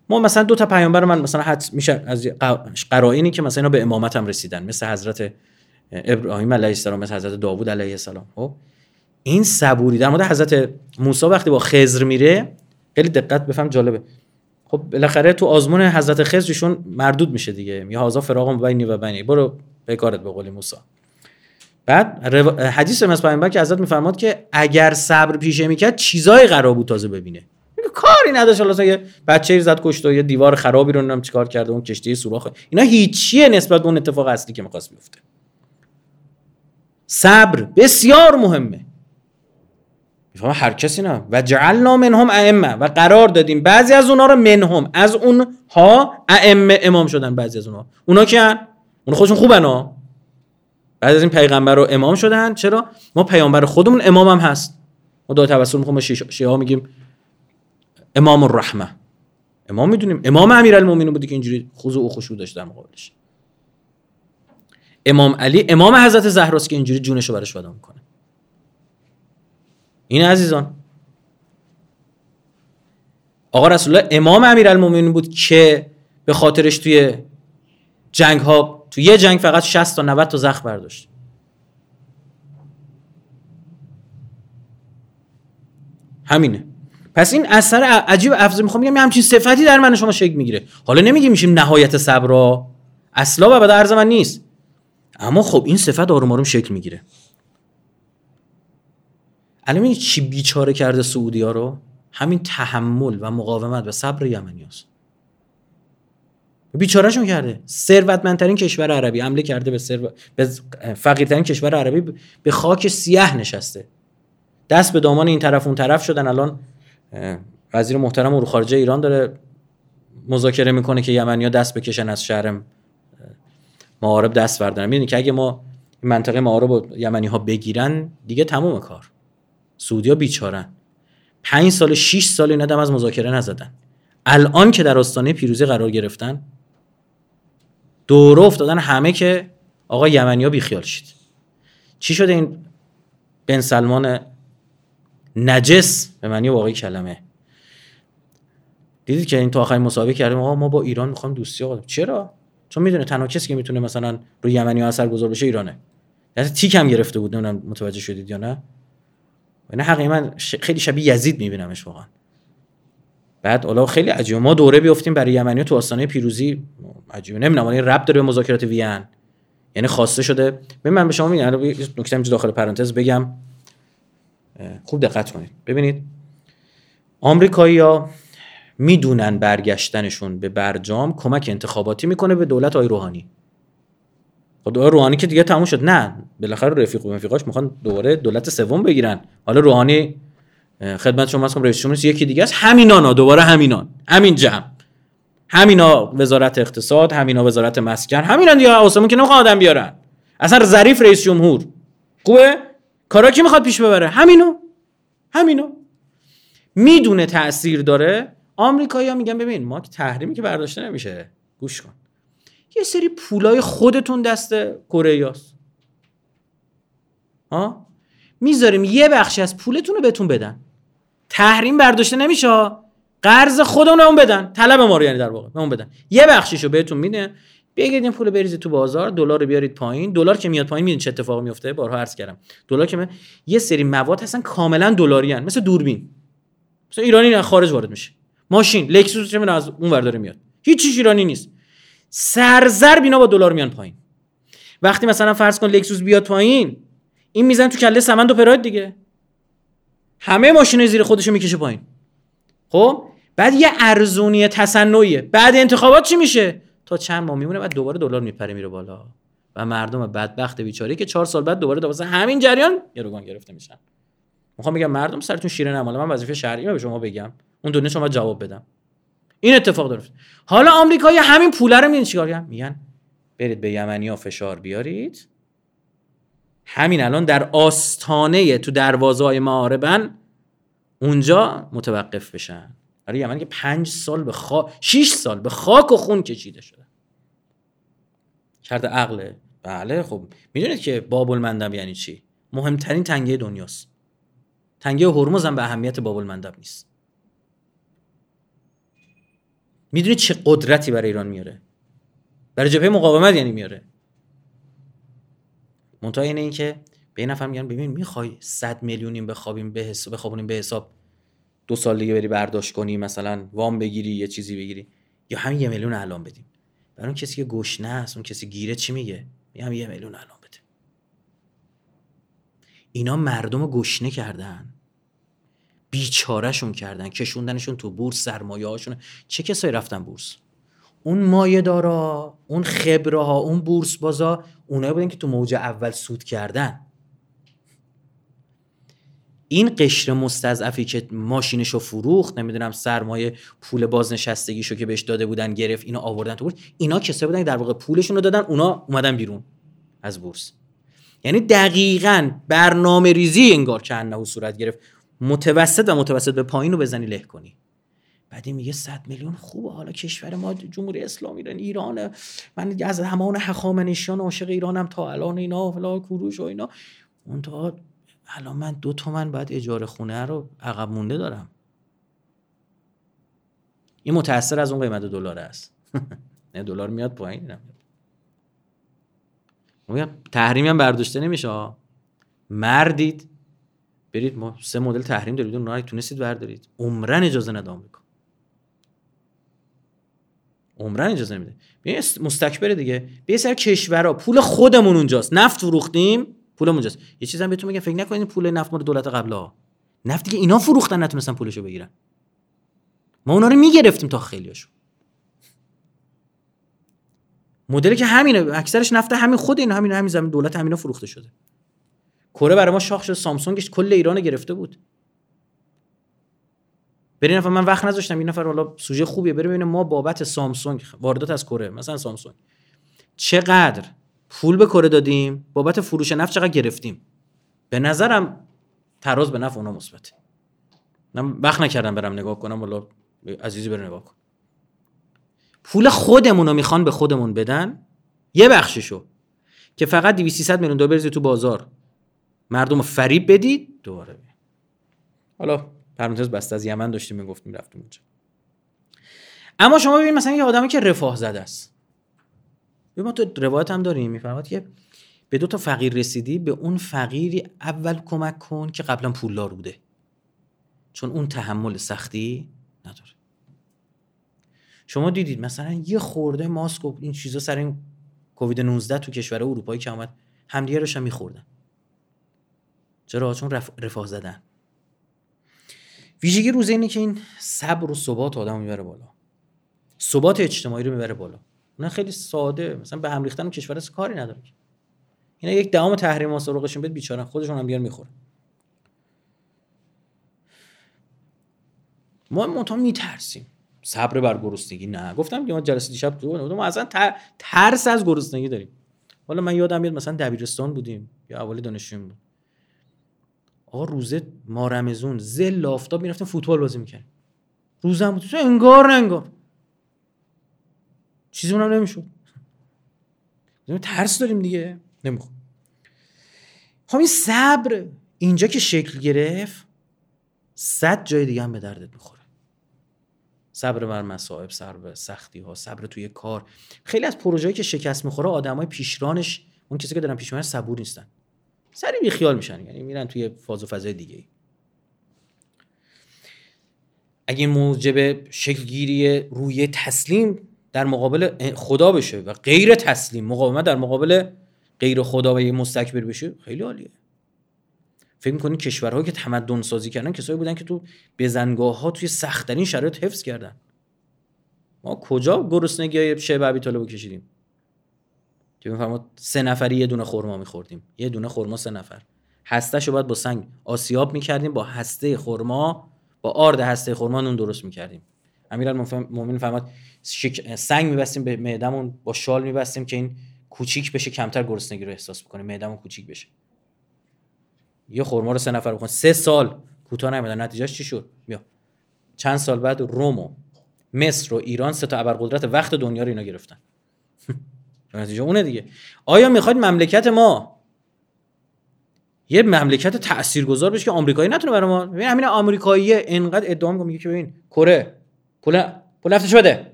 ما مثلا دو تا پیامبر من مثلا حد میشه از قرائنی که مثلا اینا به امامت هم رسیدن. مثل حضرت ابراهیم علیه السلام مثل حضرت داوود علیه السلام. خب؟ این صبوری در مورد حضرت موسی وقتی با خضر میره خیلی دقت بفهم جالبه. خب بالاخره تو آزمون حضرت خضرشون مردود میشه دیگه. یا هازا فراغ بینی و بینی. برو بکارت به قول موسی. بعد حدیث از پیامبر حضرت میفرماد که اگر صبر پیشه می‌کرد چیزای قرار تازه ببینه. کاری نداشت. حالا یه بچه زد کشت و یه دیوار خرابی رو نمی‌دونم چیکار کرده اون کشتی سوراخ. اینا هیچیه نسبت به اون اتفاق اصلی که می‌خواست بیفته. صبر بسیار مهمه. می‌فهمه هر کسی نه. و جعلنا منهم ائمه. و قرار دادیم بعضی از اونها رو منهم. از اونها ائمه امام شدن بعضی از اونها. اونا که اون خودشون خوبن ها. بعد از این پیغمبر رو امام شدن. چرا؟ ما پیامبر خودمون امام هم هست. ما دو توسل می‌خوام شیعه میگیم امام الرحمه. امام می‌دونیم. امام امیرالمومنین بودی که اینجوری خضوع و خشوع داشت در مقابلش. امام علی امام حضرت زهراست که اینجوری جونش رو براش فدا می‌کنه. این عزیزان. آقا رسول الله امام امیرالمومنین بود که به خاطرش توی جنگ ها تو یه جنگ فقط 60 تا 90 تا زخم برداشت. همینه. پس این اثر عجیب افزا می‌خوام بگم همچین صفتی در من شما شکل می‌گیره. حالا نمیگیم میشیم نهایت صبر اصلا و عرض من نیست. اما خب این صفت آروم آروم شکل می‌گیره. الان چی بیچاره کرده سعودی ها رو؟ همین تحمل و مقاومت و صبر یمنی هست بیچارهشون کرده. ثروتمندترین کشور عربی. حمله کرده به, سرو... به فقیرترین کشور عربی به خاک سیاه نشسته. دست به دامان این طرف اون طرف شدن. الان وزیر محترم امور خارجه ایران داره مذاکره می‌کنه که یمنیا دست بکشن از شهر معارب دست بردارن. می‌دونی که اگه ما منطقه معارب رو یمنی ها بگیرن دیگه تموم کار. سعودیا بیچارن. پنج سال 6 سال اینا از مذاکره نزدن. الان که در آستانه پیروزی قرار گرفتن دوره افتادن همه که آقا یمنی ها بیخیال شید. چی شده این بن سلمان نجس به معنی واقعی کلمه؟ دیدید که این تا آخرین مسابقه کردیم آقا ما با ایران می‌خوام دوستی آقا. چرا؟ چون می‌دونه تنها کسی که می‌تونه مثلا روی یمنی ها اثر گذار بشه ایرانه. یعنی تیک هم گرفته بود نمی‌دونم متوجه شدید یا نه. نه حقیقتا من خیلی شبیه یزید میبینمش واقعا. بعد حالا خیلی عجیبه. ما دوره بیافتیم برای یمنی تو آستانه پیروزی. عجیبه. نمی‌دونم این رب داره به مذاکرات وین یعنی خواسته شده. ببین من به شما میگم نکته داخل پرانتز بگم. خوب دقت کنید. ببینید آمریکایی ها می‌دونن برگشتنشون به برجام کمک انتخاباتی می‌کنه به دولت آی روحانی. خب روحانی که دیگه تموم شد. نه بالاخره رفیق و رفیقاش می‌خوان دوباره دولت سوم بگیرن. حالا روحانی خدمت شما هستم رئیس جمهور یکی دیگه است. همینانا دوباره همینان. همین جمع. همینا وزارت اقتصاد همینا وزارت مسکن همینا دیگه آسمون که نمی‌خواد آدم بیارن. اصلا ظریف رئیس جمهور. خوبه؟ کارا کی می‌خواد پیش ببره؟ همینو. همینو. می‌دونه تاثیر داره. آمریکایی‌ها میگن ببین ما تحریمی که برداشته نمیشه. گوش کن. یه سری پولای خودتون دست کره ها؟ می‌ذاریم یه بخشی از پولتون رو بهتون بدن. تحریم برداشته نمیشه قرض خودمون اون بدن. طلب ما رو یعنی در واقع. اون بدن. یه بخشیشو بهتون میده. بگید این پول بریزید تو بازار. دلار رو بیارید پایین. دلار که میاد پایین میدین چه اتفاقی میفته؟ بارها عرض کردم. دلار که یه سری مواد هستن کاملا دلاری مثل دوربین. مثلا ایرانی خارج وارد میشه. ماشین. لکسوس چه از اون ور داره میاد. هیچ ایرانی نیست. سرزر بینا با دلار میان پایین. وقتی مثلا فرض کن لکسوس بیاد پایین این میزن تو کله سمند و پراید دیگه. همه ماشین زیر خودشو می‌کشه پایین. خب؟ بعد یه ارزونی تصنعیه. بعد انتخابات چی میشه؟ تا چند ماه میمونه بعد دوباره دلار میپره میره بالا. و مردم بدبخت بیچاره که چهار سال بعد دوباره دوباره همین جریان گروگان گرفته میشن. می‌خوام بگم مردم سرتون شیره نماله. من وظیفه شرعی به شما بگم. اون دنیا شما جواب بدم. این اتفاق درست حالا آمریکایی همین پوله رو میدین چیکار میگن برید به یمنی فشار بیارید. همین الان در آستانه تو دروازه های معاربن اونجا متوقف بشن. برای یمن که پنج سال به خاک 6 سال به خاک و خون کشیده شده کرده عقله بله خب می‌دونید که باب المندب یعنی چی؟ مهمترین تنگه دنیاست. تنگه هرمز هم به اهمیت باب المندب نیست. می‌دونید چه قدرتی برای ایران میاره؟ برای جبهه مقاومت یعنی میاره. منتها اینه این که به این نفر میگن ببین می‌خوای 100 میلیونیم بخوابیم به حساب بخوابونیم به حساب دو سال دیگه بری برداشت کنی مثلا وام بگیری یه چیزی بگیری. یا همین یه میلیون الان بدیم. برای اون کسی که گشنه است اون کسی گیره چی میگه؟ میگم یه میلیون الان بده. اینا مردم گشنه کردن. بیچارهشون کردن. کشوندنشون تو بورس سرمایه هاشون چه کسایی رفتن بورس؟ اون مایه دارا اون خبره ها اون بورس بازا اونایی بودن که تو موج اول سود کردن. این قشر مستضعفی که ماشینشو فروخت نمی‌دونم سرمایه پول بازنشستگیشو که بهش داده بودن گرفت اینو آوردن تو بورس اینا کسایی بودن که در واقع پولشون رو دادن اونا اومدن بیرون از بورس. یعنی دقیقا برنامه ریزی انگار که انه صورت گرفت. متوسط و متوسط به پایین رو بزنی له کنی. بعدی میگه 100 میلیون خوبه. حالا کشور ما جمهوری اسلامی ایران ایران من از همان هخامنشیان عاشق ایرانم تا الان اینا فلا کوروش و اینا. اون تا الان من دو تومن باید اجاره خونه رو عقب مونده دارم. این متاثر از اون قیمت دلار است. (laughs) نه دلار میاد پایین میگم تحریمی هم برداشته نمیشه مردید برید ما سه مدل تحریم دارید اونها تونستید بردارید. عمرن اجازه نده آمریکا. عمرن اجازه نمیده. مستکبر دیگه. به سر کشورها. پول خودمون اونجاست. نفت فروختیم پول اونجاست. یه چیزم بهتون میگم فکر نکنید پول نفت مال دولت قبلا. نفتی که اینا فروختن نتونستن پولشو بگیرن. ما اونا رو می‌گرفتیم تا خیلیاشو. مدلی که همینه. اکثرش نفت همین خود این همین همین زمین دولت همینا فروخته شده. کره برای ما شاخ شد. سامسونگش کل ایران گرفته بود. برین نفر من وقت نذاشتم این نفر حالا سوژه خوبیه بریم ببینیم ما بابت سامسونگ واردات از کره مثلا سامسونگ. چقدر پول به کره دادیم بابت فروش نفت چقدر گرفتیم؟ به نظرم تراز به نفع اونا مثبته. من وقت نکردم برم نگاه کنم والا عزیزی بره نگاه کن. پول خودمون رو می‌خوان به خودمون بدن؟ یه بخششو. که فقط 200 میلیون دلار تو بازار. مردم فریب بدید دوباره حالا پرانتز بسته از یمن داشتیم می‌گفتیم رفتیم اونجا. اما شما ببینید مثلا یه آدمی که رفاه زده است. ما تو روایت هم داریم میفرماد که به دو تا فقیر رسیدی به اون فقیری اول کمک کن که قبلا پولدار بوده. چون اون تحمل سختی نداره. شما دیدید مثلا یه خورده ماسک و این چیزا سر این کووید 19 تو کشور اروپایی که آمد همدیگه هم میخوردن. چرا؟ چون رف... رفاه زدن. ویژگی روز اینه که این صبر و ثبات آدم می‌بره بالا. ثبات اجتماعی رو می‌بره بالا. نه خیلی ساده. مثلا به هم ریختن کشور کاری نداره اینا یک دهم تحریم ها سراغشون بد بیچاره خودشون هم بیار می‌خورن. ما منتها میترسیم. صبر بر گرسنگی. نه. گفتم که ما جلسه دیشب تو ما اصلا ترس از گرسنگی داریم. حالا من یادم میاد مثلا دبیرستان بودیم. یا اولی دانشجویی بود. آقا روزه ما رمزون زل آفتاب می‌رفتیم فوتبال بازی می‌کردیم. روزه هم بود. انگار نه انگار. چیزی اونم نمی‌شد. ترس داریم دیگه. نمی‌خوام. خب این صبر اینجا که شکل گرفت صد جای دیگه هم به دردت می‌خوره. صبر بر مصائب صبر سختی ها صبر توی کار. خیلی از پروژه‌ای که شکست می‌خوره آدمای پیشرانش اون کسی که دارن پیش صبور نیستن. سری بی خیال میشن یعنی میرن توی فاز و فضای دیگه. اگه موجب شکلگیری روی تسلیم در مقابل خدا بشه و غیر تسلیم مقاومت در مقابل غیر خدا و یه مستکبر بشه خیلی عالیه. فکر می‌کنین کشورهایی که تمدن سازی کردن کسایی بودن که تو بزنگاه ها توی سختترین شرایط حفظ کردن. ما کجا گرسنگی های شب ابی طالب کشیدیم؟ که میفرماد سه نفری یه دونه خورما میخوردیم. یه دونه خورما سه نفر. هستهشو باید با سنگ آسیاب می‌کردیم با هسته خورما با آرد هسته خورما نون درست می‌کردیم. امیرالمومنین فرماد سنگ میبستیم به معدمون با شال میبستیم که این کوچیک بشه کمتر گرسنگی رو احساس بکنیم معدمون کوچیک بشه. یه خورما رو سه نفر بخون سه سال کوتاه نمیدن نتیجهش چی شد؟ بیا. چند سال بعد روم و مصر و ایران سه تا ابرقدرت وقت دنیا رو اینا گرفتن. (laughs) نتیجه اونه دیگه. آیا می‌خواید مملکت ما یه مملکت تاثیرگذار بشه که آمریکایی نتونه برای ما؟ ببین همین آمریکایی انقدر ادعا میگه که ببین کره پول پول نفتش بده.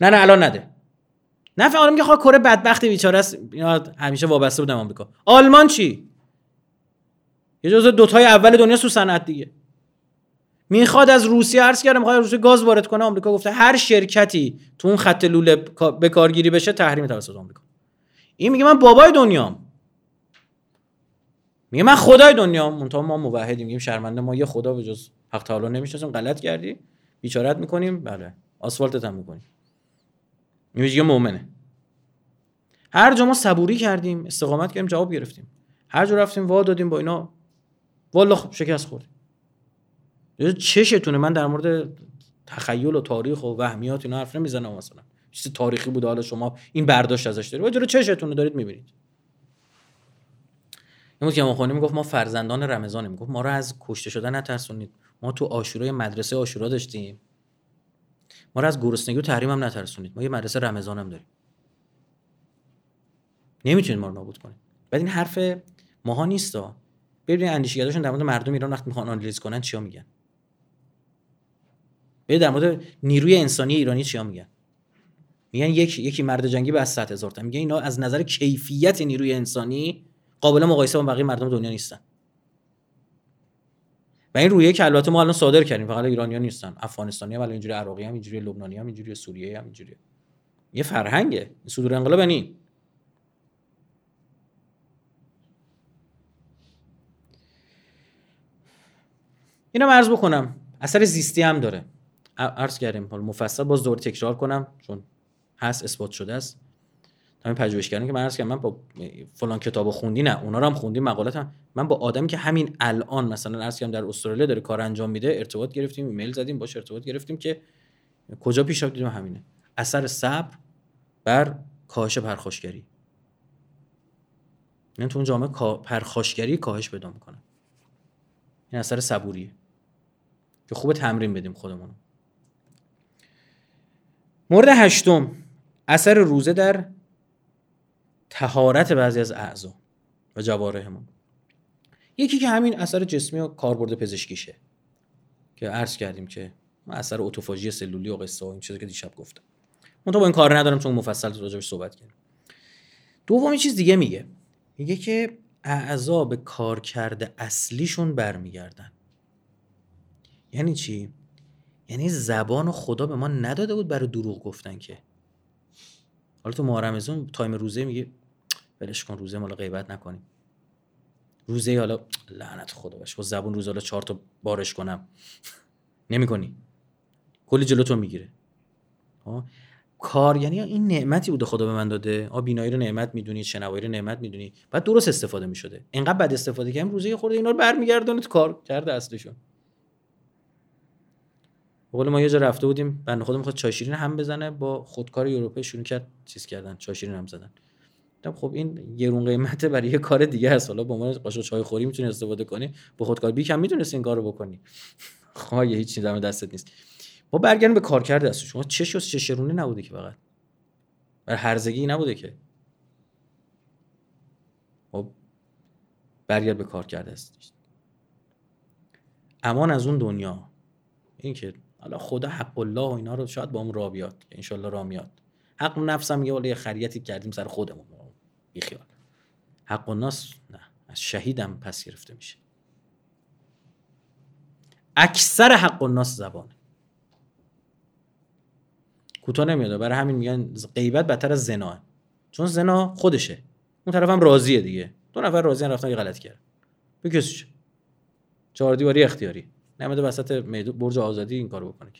نه نه الان نده. نه آدم میگه کره بدبخت بیچاره است. اینا همیشه وابسته بودن آمریکا. آلمان چی؟ یه جزء دوتای اول دنیا سو صنعت دیگه. می‌خواد از روسیه عرض کرده می‌خواد روسیه گاز وارد کنه آمریکا گفته هر شرکتی تو اون خط لوله به کارگیری بشه تحریم توسط آمریکا. این میگه من بابای دنیام. میگه من خدای دنیام. منتها ما موحدیم میگیم شرمنده ما یه خدا به جز حق تعالی نمی‌شناسیم غلط کردی. بیچارت می‌کنیم. بله. آسفالتت هم می‌کنیم. میگه مؤمنه. هر جا ما صبوری کردیم استقامت کردیم جواب گرفتیم. هر جا رفتیم وا دادیم با اینا. والا خب شکست خوردیم چشتونه. من در مورد تخیل و تاریخ و وهمیات اینا حرف نمی‌زنم مثلا. چیز تاریخی بوده. حالا شما این برداشت ازش دارید. ولی چشتونه دارید می‌بینید. امروز که ما می‌گفت ما فرزندان رمضانیم می‌گفت ما رو از کشته شدن نترسونید. ما تو آشورای مدرسه آشورا داشتیم. ما رو از گرسنگی و تحریم هم نترسونید. ما یه مدرسه رمضان هم داریم. نمی‌تونید ما رو نابود کنید. بعد این حرف ماها نیستا ببینید اندیشگراشون در مورد مردم ایران وقتی می‌خوان آنالیز کنن چیا میگن؟ ببین در مورد نیروی انسانی ایرانی چیا میگن؟ میگن یکی یکی مرد جنگی به از 100 هزار تا. میگن اینا از نظر کیفیت نیروی انسانی قابل مقایسه با بقیه مردم دنیا نیستن. و این رویه که البته ما الان صادر کردیم فقط ایرانی ها نیستن. افغانستانی هم اینجوری عراقی هم اینجوری لبنانی هم اینجوری سوریه هم اینجوری. یه فرهنگه. صدور انقلاب یعنی اینو عرض بکنم. اثر زیستی هم داره. عرض کردیم حالا مفصل باز دور تکرار کنم چون هست اثبات شده است. همین پژوهشگران که من عرض کردم من با فلان کتابو خوندی نه اونا رو هم خوندیم مقالات هم. من با آدمی که همین الان مثلا عرض کردم در استرالیا داره کار انجام میده ارتباط گرفتیم ایمیل زدیم باش ارتباط گرفتیم که کجا پیش دیدیم همینه. اثر صبر بر کاهش پرخاشگری. یعنی تو اون جامعه پرخاشگری کاهش پیدا می‌کنه. این اثر صبوریه. که خوب تمرین بدیم خودمون مورد هشتم اثر روزه در تهارت بعضی از اعضا و جوارحمون. یکی که همین اثر جسمی و کاربرد پزشکیشه که عرض کردیم که اثر اتوفاژی سلولی و قصه و این چیزی که دیشب گفتم. من تو با این کار ندارم چون مفصل راجعش صحبت کردیم. دومی چیز دیگه میگه. میگه که اعضا به کار کرده اصلیشون برمیگردن. یعنی چی؟ یعنی زبان و خدا به ما نداده بود برای دروغ گفتن که. حالا تو محرم تایم روزه میگه ولش کن روزه مالا غیبت نکنیم. روزه حالا لعنت خدا باش با زبون روزه حالا چهار تا بارش کنم. نمی‌کنی. کلی جلوتو می‌گیره. کار یعنی این نعمتی بوده خدا به من داده. آ بینایی رو نعمت می‌دونی شنوایی رو نعمت می‌دونی. بعد درست استفاده می‌شده. اینقدر بد استفاده کردم روزه خورده اینا رو برمیگردونه تو کار کرده اصلشون قول ما یه جا رفته بودیم بنده خودم می‌خواد چای شیرین هم بزنه با خودکار یوروپی شروع کرد چیز کردن چای شیرین هم زدن. خب این گرون قیمته برای یه کار دیگه هست حالا با عنوان قاشق چای خوری می‌تونی استفاده کنی با خودکار بیک هم می‌تونستی این کارو بکنی. (laughs) خب یه هیچ چیزی دستت نیست. ما برگردیم به کارکرد دست شما چش و چشرونه نبوده که فقط؟ بر هرزگی نبوده که. خب برگرد به کارکرد است امان از اون دنیا. این که حالا خدا حق الله و اینا رو شاید با اون را بیاد انشالله را میاد. حق نفسم میگه ولی خریتی کردیم سر خودمون. بیخیال حق الناس نه از شهیدم پس گرفته میشه. اکثر حق الناس زبانه کوتاه نمیاد برای همین میگن غیبت بدتر از زنا. چون زنا خودشه. اون طرف هم راضیه دیگه. دو نفر راضی رفتن یه غلط کرد بکسش چهار دیواری اختیاری. نمیده وسط برج آزادی این کارو بکنه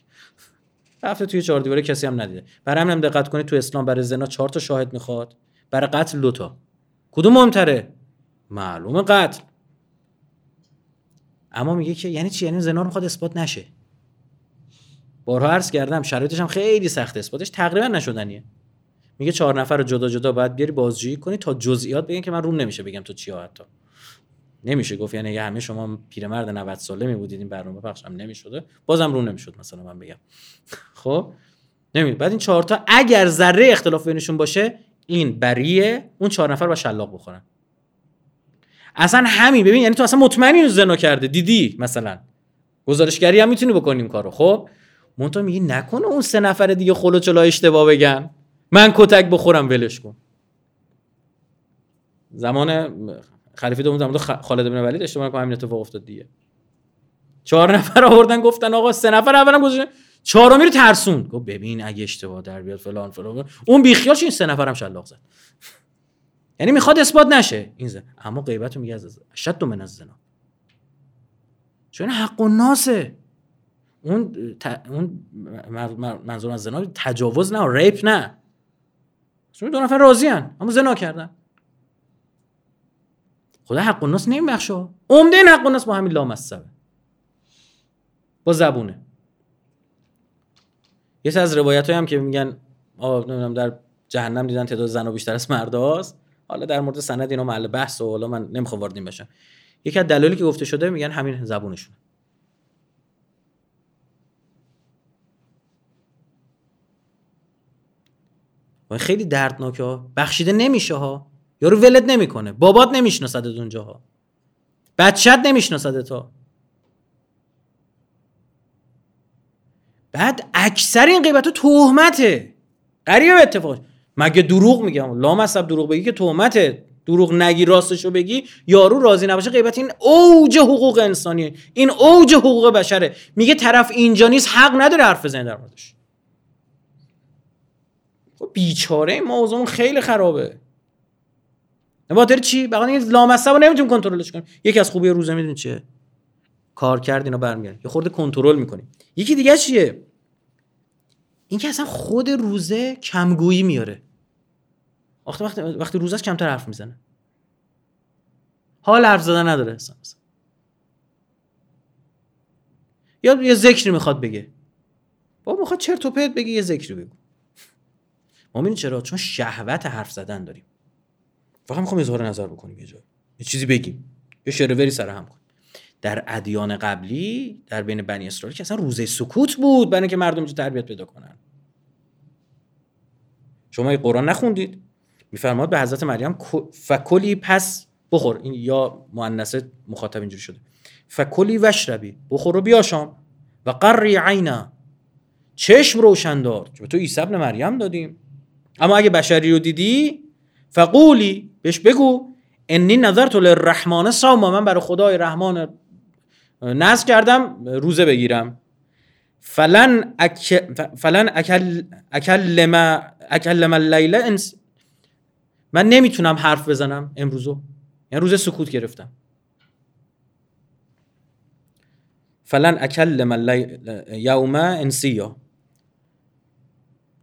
رفته توی چهار دیواره کسی هم ندیده. برای همین دقت کنید تو اسلام برای زنا چهار تا شاهد می‌خواد برای قتل دو تا. کدوم مهمتره؟ معلومه قتل. اما میگه که یعنی چی؟ یعنی زنا رو می‌خواد اثبات نشه. بارها عرض کردم شرایطش هم خیلی سخت اثباتش تقریبا نشدنیه. میگه چهار نفر رو جدا جدا باید بیاری بازجویی کنی تا جزئیات بگن که من روم نمیشه بگم تو چی حتی. نمیشه گفت. یعنی همه شما پیرمرد 90 ساله می بودید این برنامه پخش هم نمی‌شده. بازم رو نمی‌شد مثلا من بگم. (laughs) خب؟ نمی بعد این چهار تا اگر ذره اختلاف بینشون باشه این بریه اون چهار نفر با شلاق بخورن. اصلا همین. ببین یعنی تو اصلا مطمئنی اینو زنا کرده؟ دیدی؟ مثلا. گزارشگری هم می‌تونی بکنیم کارو. خب؟ مونتا میگی نکنه اون سه نفر دیگه خلو چلا اشتباه بگن. من کتک بخورم ولش کن. زمان خلیفه دوم زمان خالد بن ولید اشتباه کنم همین اتفاق افتاد دیگه. چهار نفر آوردن گفتن آقا سه نفر اولم گذاشتن. چهارمی رو ترسون. گفت ببین اگه اشتباه در بیاد فلان فلان. اون بیخیال این سه نفرم شلاق زد. (laughs) یعنی می‌خواد اثبات نشه این زن. اما غیبت میگه از شد من از زنا. چون حق و ناسه. اون ت... اون منظور از زنا تجاوز نه ریپ نه. چون دو نفر راضی. اما زنا کردن. خدا حق و ناس نمیبخشه. عمده این حق و ناس با همین لامصبه. با زبونه. یه از روایت هم که میگن نمی‌دونم در جهنم دیدن تعداد زن بیشتر از مرد هاست حالا در مورد سند اینا محل بحث و حالا من نمی‌خوام وارد این بشم. یکی از دلایلی که گفته شده میگن همین زبونشون و خیلی دردناکه ها. بخشیده نمیشه ها. یارو ولد نمی‌کنه. بابات نمی‌شناسد اونجا ها بچت نمی‌شناسد تا بعد اکثر این غیبت تهمته. قریب اتفاق. مگه دروغ میگم لامصب دروغ بگی که تهمته. دروغ نگی راستشو بگی. یارو راضی نباشه غیبت این اوج حقوق انسانیه. این اوج حقوق بشره. میگه طرف اینجا نیست حق نداره حرف بزنه در خب بیچاره موضوع خیلی خرابه. به چی؟ بقیه این لامصب نمی‌تونیم کنترلش کنیم. یکی از خوبی روزه می‌دونی چیه؟ کار کرد اینا برمیگردن یه خورده کنترل می‌کنیم یکی دیگه چیه؟ این که اصلا خود روزه کمگویی میاره. وقتی وقتی وقتی روزه کمتر حرف می‌زنه. حال حرف زدن نداره اصلا. یا یه ذکری می‌خواد بگه. بابا می‌خواد چرت و پرت بگه یه ذکری بگو. ما چرا؟ چون شهوت حرف زدن داریم. فقط می‌خوام اظهار نظر بکنیم یه جایی یه چیزی بگیم. یه شروری سر هم کن. در ادیان قبلی در بین بنی اسرائیل که اصلا روزه سکوت بود برای که مردم جو تربیت پیدا کنن. شما قرآن نخوندید میفرماد به حضرت مریم فکلی پس بخور. این یا مؤنثه مخاطب اینجوری شده. فکلی وشربی بخور و بیاشام. و قری عینا. چشم روشن دار. که تو عیسی ابن مریم دادیم. اما اگه بشری رو دیدی فقولی. بهش بگو انی نظرت للرحمن صوما. من برای خدای رحمان نذر کردم روزه بگیرم. فلن اک فلن اکل اکلم اکلم اللیل انس. من نمی‌تونم حرف بزنم امروزو. یعنی روز سکوت گرفتم. فلن اکلم یوم انسیا.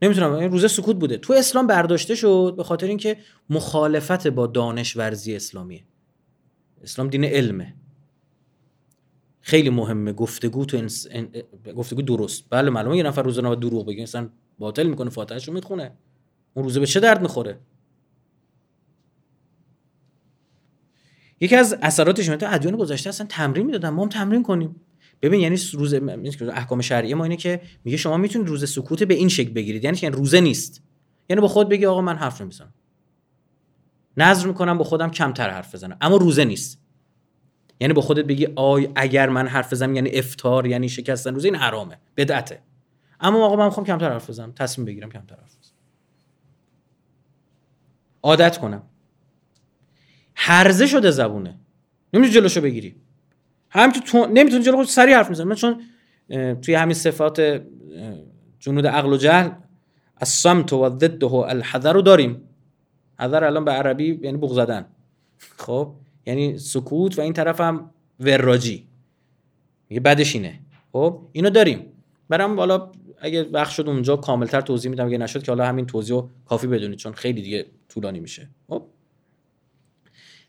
نمی‌تونم این روزه سکوت بوده. تو اسلام برداشته شد به خاطر اینکه مخالفت با دانش ورزی اسلامیه. اسلام دین علمه. خیلی مهمه گفتگو تو انس... گفتگو درست. بله معلومه یه نفر نباید دروغ بگه. مثلا باطل می‌کنه فاتحهش رو می‌خونه. اون روزه به چه درد می‌خوره؟ یکی از اثراتش تو ادیان گذشته اصلا تمرین می‌دادن. ما هم تمرین کنیم. ببین یعنی روز احکام شرعی ما اینه که میگه شما می‌تونید روز سکوت به این شکل بگیرید. یعنی که روزه نیست. یعنی با خود بگی آقا من حرف نمی‌زنم. نظر می‌کنم با خودم کمتر حرف بزنم. اما روزه نیست. یعنی با خودت بگی آی اگر من حرف بزنم یعنی افتار یعنی شکستن روزه این حرامه. بدعته. اما آقا من می‌خوام کمتر حرف بزنم. تصمیم بگیرم کمتر حرف بزنم. عادت کنم. هرزه شده زبونه. نمی‌تونی جلوشو بگیری. هم تو نمی‌تونی جلو سری حرف می‌زنی. من چون توی همین صفات جنود عقل و جهل از سمت و ضده الحذر رو داریم. حذر الان به عربی یعنی بغ زدن. خب؟ یعنی سکوت و این طرف هم وراجی. میگه بدش اینه. خب؟ اینو داریم. برام بالا اگه وقت شد اونجا کاملتر توضیح میدم. اگه نشد که حالا همین توضیح رو کافی بدونید چون خیلی دیگه طولانی میشه. خب؟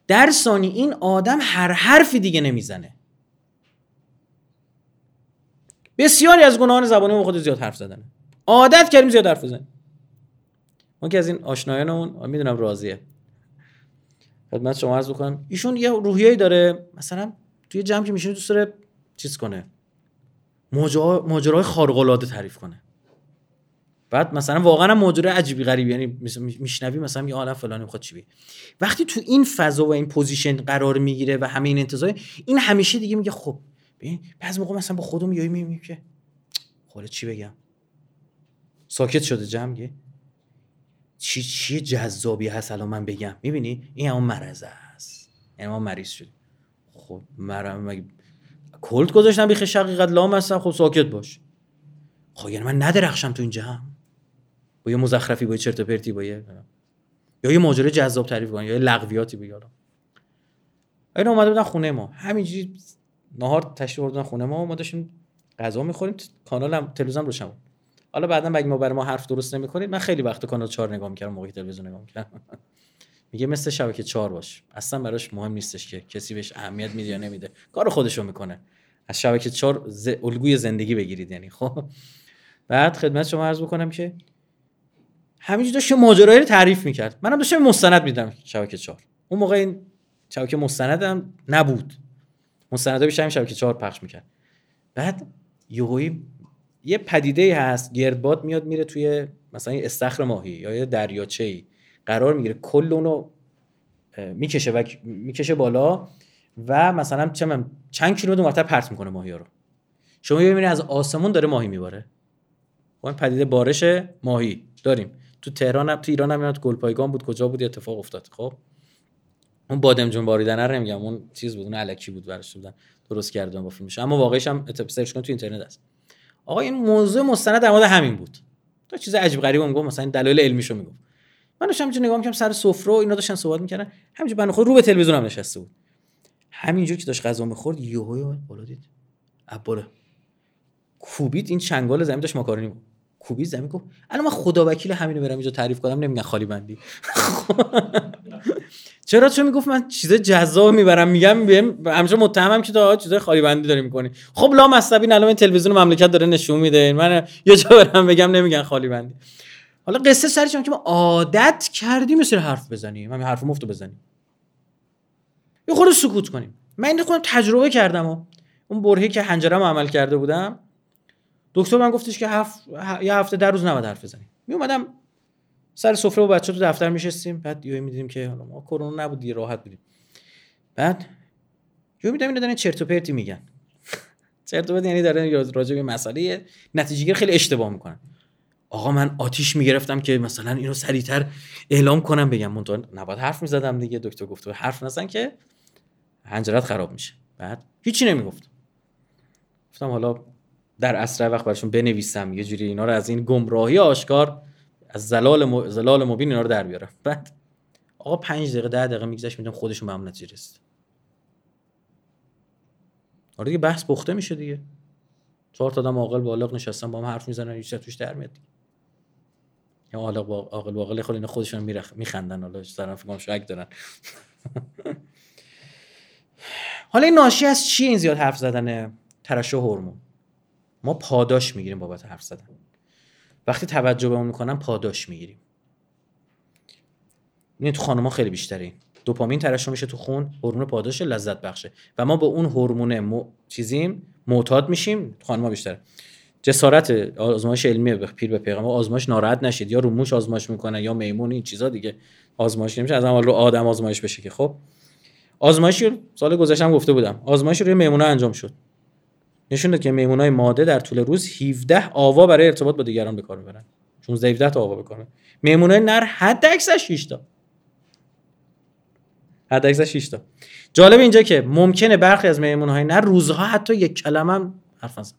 در ثانی این آدم هر حرفی دیگه نمی‌زنه. بسیاری از گناهان زبانی ما خود زیاد حرف زدنه عادت کردیم زیاد حرف بزنیم. ما که از این آشنایانمون می‌دونم راضیه. خدمت شما عرض بکنم ایشون یه روحیه‌ای داره مثلا توی جمع که میشینه دوست داره چیز کنه. ماجراهای خارق العاده تعریف کنه. بعد مثلا واقعا ماجرا عجیبی غریبی یعنی میشنوی مثلا یه عالم فلانی می‌خواد چی بی وقتی تو این فضا و این position قرار می‌گیره و همه این انتظار این همیشه دیگه میگه خب ببین بعض موقع مثلا با خودم یایی میگم که خب چی بگم؟ ساکت شده جمع چی چی جذابی هست الان من بگم؟ می‌بینی؟ این همون مرض است. یعنی ما مریض شدیم. خب مرم مگه کلت گذاشتم بیخ شقیقت؟ لام هستم خب ساکت باش. خب یعنی من ندرخشم تو این جمع با یه مزخرفی با یه چرت پرتی با یه یا یه ماجرا جذاب تعریف کنم یا یه لغویاتی بگم. این اومده بودن خونه ما. همینجوری نهار تشریف بردن خونه ما ما داشتیم غذا می‌خوریم کانالم تلویزیون روشن بود. حالا بعدا مگه ما برای ما حرف درست نمی‌کنید من خیلی وقت کانال 4 نگاه می‌کردم موقعی تلویزیون نگاه می‌کردم. (laughs) میگه مثل شبکه 4 باش. اصلا براش مهم نیستش که کسی بهش اهمیت میده یا نمیده. کار خودشو می‌کنه. از شبکه 4 ز... الگوی زندگی بگیرید یعنی خب. بعد خدمت شما عرض بکنم که همینجوری داشت ماجرایی رو تعریف می‌کرد. منم داشتم مستند میدم شبکه 4 اون موقع این شبکه مستندم نبود. مستندا بیشتر شبکه 4 پخش می‌کرد. بعد یهویی یه پدیده هست گردباد میاد میره توی مثلا استخر ماهی یا یه دریاچه ای قرار می‌گیره کل اونو می‌کشه و می‌کشه بالا و مثلا چه چند کیلومتر مرتب پرت می‌کنه ماهی ها رو. شما ببینید از آسمون داره ماهی میباره. اون پدیده بارش ماهی. داریم. تو تهران هم تو ایران هم گلپایگان بود کجا بود اتفاق افتاد. خب؟ اون بادمجون باریدن رو نمیگم اون چیز بود اون الکی بود برش بودن. درست کردن با فیلمش. اما واقعیش هم سرچ کن تو اینترنت هست. آقا این موضوع مستند در مورد همین بود. تو چیز عجیب غریبه میگم مثلا دلایل علمیشو میگم من داشتم نگاه می‌کردم سر سفره و اینا داشتن صحبت می‌کردن. همینجوری بنده خود رو به تلویزیون هم نشسته بود. همینجور که داشت غذا می‌خورد یهو بالا دید. بالا کوبید این چنگال زمین داشت ماکارونی بود کوبید زمین گفت الان من خدا وکیل همینو برم اینجا تعریف کنم نمیگن خالی بندی. چرا؟ چون می‌گفت من چیز جذاب می‌برم میگم بهم همچنان متهمم که تا چیزای خالی بندی داری می‌کنی. خب لا مصبی الان تلویزیون مملکت داره نشون میده. من یه جا برم بگم نمیگن خالی بندی. حالا قصه چون که ما عادت کردیم مثل حرف بزنیم. همین حرف مفتو بزنیم. یه خورده سکوت کنیم. من این خودم تجربه کردم و اون برهی که حنجرم عمل کرده بودم دکتر من گفتش که هفت یه هفته در روز نباید حرف بزنیم. می اومدم سر سفره و بچه تو دفتر میشستیم. بعد یه می‌دیدیم که حالا ما کرونا نبود دیگه راحت بودیم. بعد یه میدم دارن چرت و پرتی میگن. (laughs) چرت و پرت یعنی دارن راجع به مسئله نتیجه خیلی اشتباه می‌کنن. آقا من آتیش می‌گرفتم که مثلا اینو سریعتر اعلام کنم بگم. منتها نباید حرف می‌زدم دیگه دکتر گفت حرف نزن که حنجرت خراب میشه. بعد هیچی نمی‌گفت. گفتم حالا در اسرع وقت براشون بنویسم یه جوری اینا رو از این گمراهی آشکار از زلال م... زلال مبین اینا رو در بیارم. بعد آقا پنج دقیقه ده دقیقه میگذشت می‌دونم خودشون به هم نتیجه رسید آره دیگه بحث پخته میشه دیگه. چهار تا آدم عاقل بالغ نشستن با هم حرف می‌زنن هیچ توش در میاد یا عاقل عاقل باقل خود اینا خودشون میرخ میخندن حالا سرم فکر شک دارن. (laughs) حالا این ناشی از چی این زیاد حرف زدن ترشح هورمون. ما پاداش می‌گیریم بابت حرف زدن. وقتی توجه به اون می‌کنم پاداش می‌گیریم. این تو خانم‌ها خیلی بیشتره. دوپامین ترشح میشه تو خون هورمون پاداش لذت بخشه. و ما به اون هورمون م... چیزیم معتاد میشیم خانم‌ها بیشتره. جسارت آزمایش علمی پیر به پیغمبر آزمایش ناراحت نشید. یا رو موش آزمایش می‌کنه یا میمون این چیزا دیگه آزمایش نمیشه. از اول رو آدم آزمایش بشه که خب. آزمایشی سال گذشتم گفته بودم. آزمایش روی میمونه انجام شد. نشون داد که میمونای ماده در طول روز 17 آوا برای ارتباط با دیگران به کار می‌برن. 16 17 تا آوا بکنه میمونای نر حد اکثر 6 تا. حد اکثر 6 تا. جالب اینجا که ممکنه برخی از میمونهای نر روزها حتی یک کلمه هم حرف نزن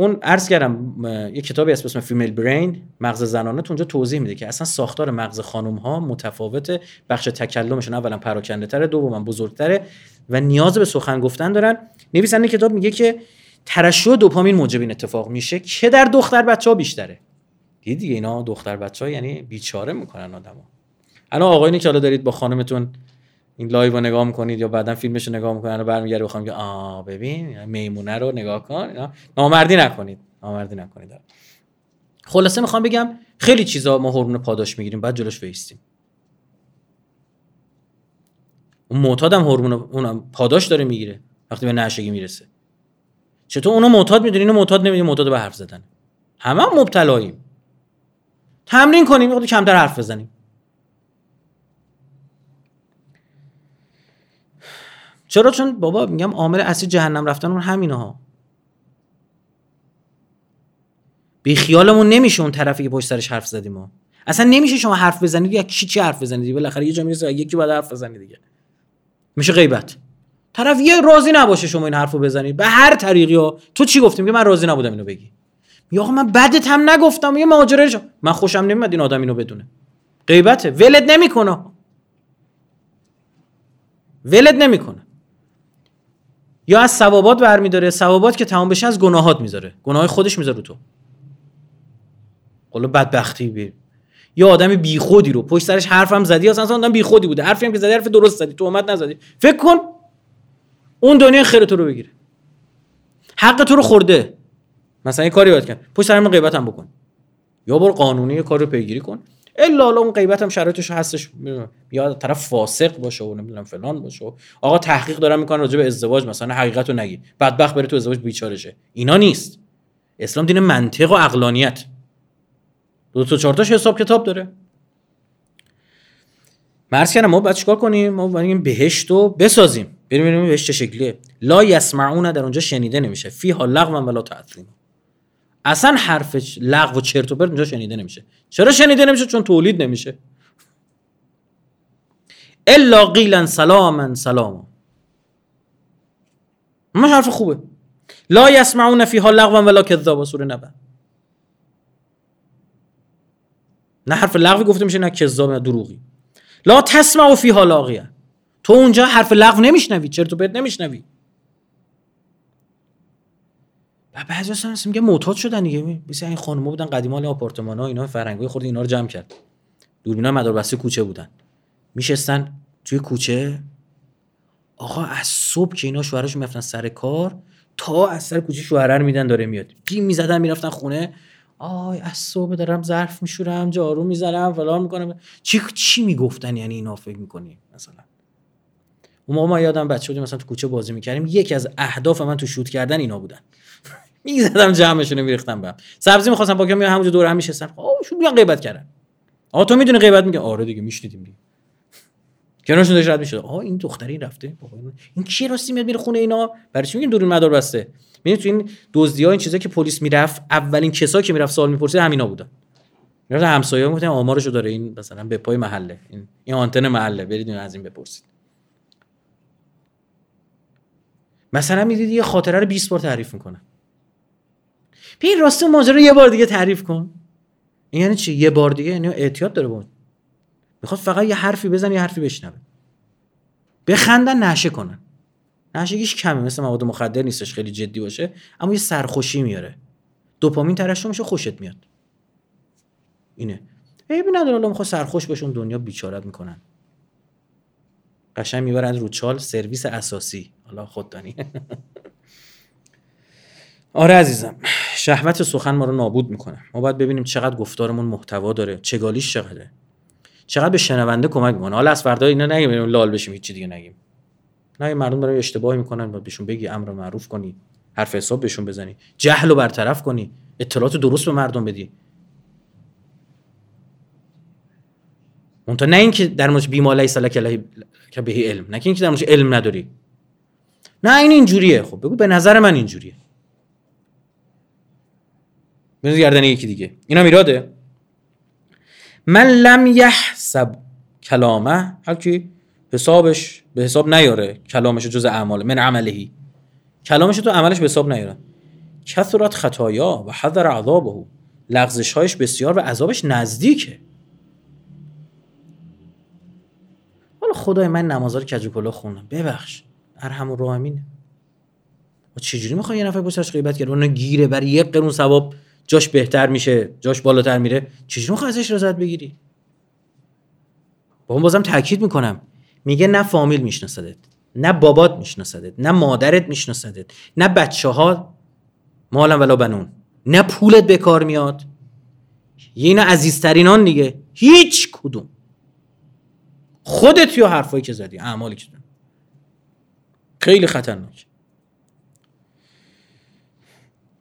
اون عرض کردم یه کتابی اسم اسم Female Brain مغز زنانه تو اونجا توضیح میده که اصلا ساختار مغز خانم ها متفاوته بخش تکلمشون اولا پراکنده تره دوما بزرگتره و نیاز به سخن گفتن دارن. نویسنده کتاب میگه که ترشح دوپامین موجب این اتفاق میشه که در دختر بچه ها بیشتره. دیدی دیگه اینا دختر بچه ها یعنی بیچاره می‌کنن آدمو. الان آقایونی که حالا دارید با خانمتون این live رو نگاه می‌کنید یا بعدا فیلمش رو نگاه می‌کنن و بخوام که آ ببین میمونه رو نگاه کن. نامردی نکنید. نامردی نکنید. خلاصه می‌خوام بگم خیلی چیزا ما هورمون پاداش می‌گیریم بعد جلوش وایستیم. اون معتاد هم هورمون اونم پاداش داره می‌گیره وقتی به نشگی می‌رسه. چطور اونو معتاد می‌دونی؟ اینو معتاد نمی‌دونی معتاد به حرف زدن. همه هم مبتلاییم. تمرین کنیم کمتر حرف بزنیم. چرا؟ چون بابا میگم عامل اصلی جهنم رفتن اون همینه ها بی خیالمون نمیشه اون طرفی که پشت سرش حرف زدیم ما اصلا نمیشه شما حرف بزنید یا کی چی حرف بزنید؟ بالاخره یه جا می‌رسه یکی بعد حرف بزنید دیگه. میشه غیبت. طرف یه راضی نباشه شما این حرفو بزنید. به هر طریقی ها. تو چی گفتیم که من راضی نبودم اینو بگی. یا آقا من بدت هم نگفتم. یه ماجرا من خوشم نمیاد این آدم اینو بدونه. غیبته. ولد نمی‌کنه. ولد نمی‌کنه. یا از ثوابات برمیداره ثوابات که تمام بشه از گناهات می‌ذاره. گناه خودش می‌ذاره تو. حالا بدبختی بیر یا آدم بیخودی رو پشت سرش حرفم زدی اصلا آدم بیخودی بوده. حرفی هم که زدی حرف درست زدی تو اومد نزدی. فکر کن اون دنیا خیر تو رو بگیره. حق تو رو خورده. مثلا یه کاری باید کن پشت سرم غیبت هم بکن. یا بر قانونی یه کار رو پیگیری کن. الا اون غیبت هم شرایطش هستش. یا طرف فاسق باشه و نمی‌دونم فلان باشه. آقا تحقیق دارن می‌کنن راجع به ازدواج مثلا حقیقت رو نگی. بدبخت بره تو ازدواج بیچاره اینا نیست. اسلام دین منطق و عقلانیت. دو تا چهار تاش حساب کتاب داره. مرز کردم ما باید چیکار کنیم؟ ما باید بهشت رو بسازیم. بریم ببینیم بهشت چه شکلیه. لا یسمعون در اونجا شنیده نمیشه. فیها لغو ولا تعظیم اصلا حرف لغو و چرت و پرت اونجا شنیده نمیشه. چرا شنیده نمیشه چون تولید نمیشه. الا قیلا سلاما سلاما ما حرف خوبه. لا یسمعون فیها لغوا ولا کذابا سوره نبا نه حرف لغوی گفته میشه نه کذاب نه دروغی. لا تسمع فیها لاغیه. تو اونجا حرف لغو نمیشنوی چرت و پرت نمیشنوی. و بعضی اصلا میگه معتاد شدن دیگه. مثل این خانم‌ها بودن قدیما آپارتمان ها اینا فرنگای خورد اینا رو جمع کرد. دوربینا مدار بسته کوچه بودن. میشستن توی کوچه. آقا از صبح که اینا شوهرشون می‌رفتن سر کار تا از سر کوچه شوهره رو میدن داره میاد. بی می‌زدن می‌رفتن خونه. آی از صبح دارم ظرف میشورم جارو می‌زنم فلان می‌کنم. چی چی می‌گفتن؟ یعنی اینا فکر می‌کنی مثلا. اون موقع ما یادم بچه بودیم مثلا تو کوچه بازی می‌کردیم. یکی از اهداف من تو شوت کردن اینا بودن. می‌زدم جمعشون میریختم بهم سبزی می‌خواستم با کمی همونجا دور هم میشستن آ شو بیان غیبت کردن. آ تو می‌دونی غیبت میگه؟ آره دیگه میشنیدیم دیگه. کنارشون داشت رد می‌شد. آ این دختری رفته. این کی راستی میاد میره خونه اینا؟ برای چی میگین دورون مدار بسته؟ می‌بینید تو این دزدی ها این چیزا که پلیس می‌رفت اولین کسا که می‌رفت سوال می‌پرسید همینا بودن. می‌رفت همسایه می‌گفتن آمارشو داره. این مثلا به پای محله. این این آنتن محله. برید از این بپرسید. مثلا می‌دید یه خاطره رو 20 بار تعریف می‌کنه ببین راست ماجرا یه بار دیگه تعریف کن. این یعنی چی؟ یه بار دیگه؟ یعنی احتیاط داره بود می‌خواد فقط یه حرفی بزن یه حرفی بشنوه. بخندن نشه کنن. نشگیش کمه. مثل مواد مخدر نیستش خیلی جدی باشه. اما یه سرخوشی میاره. دوپامین ترشح میشه خوشت میاد. اینه. عیبی نداره حالا می‌خواد سرخوش بشون دنیا بیچارت می‌کنن. قشنگ می‌برن رو چال سرویس اساسی. حالا خوددانی (laughs) آره عزیزم. شهوت سخن ما رو نابود می‌کنه. ما باید ببینیم چقدر گفتارمون محتوا داره چگالیش چقدره. چقدر به شنونده کمک می‌کنه. حالا از فردا اینا نگیم لال بشیم هیچ دیگه نگیم. نه مردم برای اشتباهی می‌کنن. باید بهشون بگی امر معروف کنی حرف حساب بهشون بزنی. جهل رو برطرف کنی. اطلاعات درست به مردم بدی. اونتا نه اینکه در موردش بیما لیس لک که بهی علم نه اینکه در موردش علم نداری. نه این اینجوریه. خب بگو به نظر من اینجوریه. بنز گردن یکی دیگه. اینا میراده؟ من لم یحسب کلامه. هر حسابش به حساب نیاره. کلامش جز اعمال من عملهی کلامش تو عملش به حساب نیاره. کثرت خطایا و حذر عذابه. لغزش هایش بسیار و عذابش نزدیکه. حالا خدای من نمازار کجو کلا خوندم. ببخش. ارحم و چجوری می‌خوای یه نفر بسرش غیبت کرد؟ اون گیره بر یک قرون ثواب جاش بهتر میشه جاش بالاتر میره. چجوری ازش رضایت بگیری؟ با اون بازم تاکید می‌کنم. میگه نه فامیل میشناسدت نه بابات میشناسدت نه مادرت میشناسدت نه بچه ها مالا ولا بنون نه پولت به کار میاد. یه اینا عزیزترینان دیگه. هیچ کدوم. خودت یا حرفایی که زدی اعمالی که خیلی خطرناک.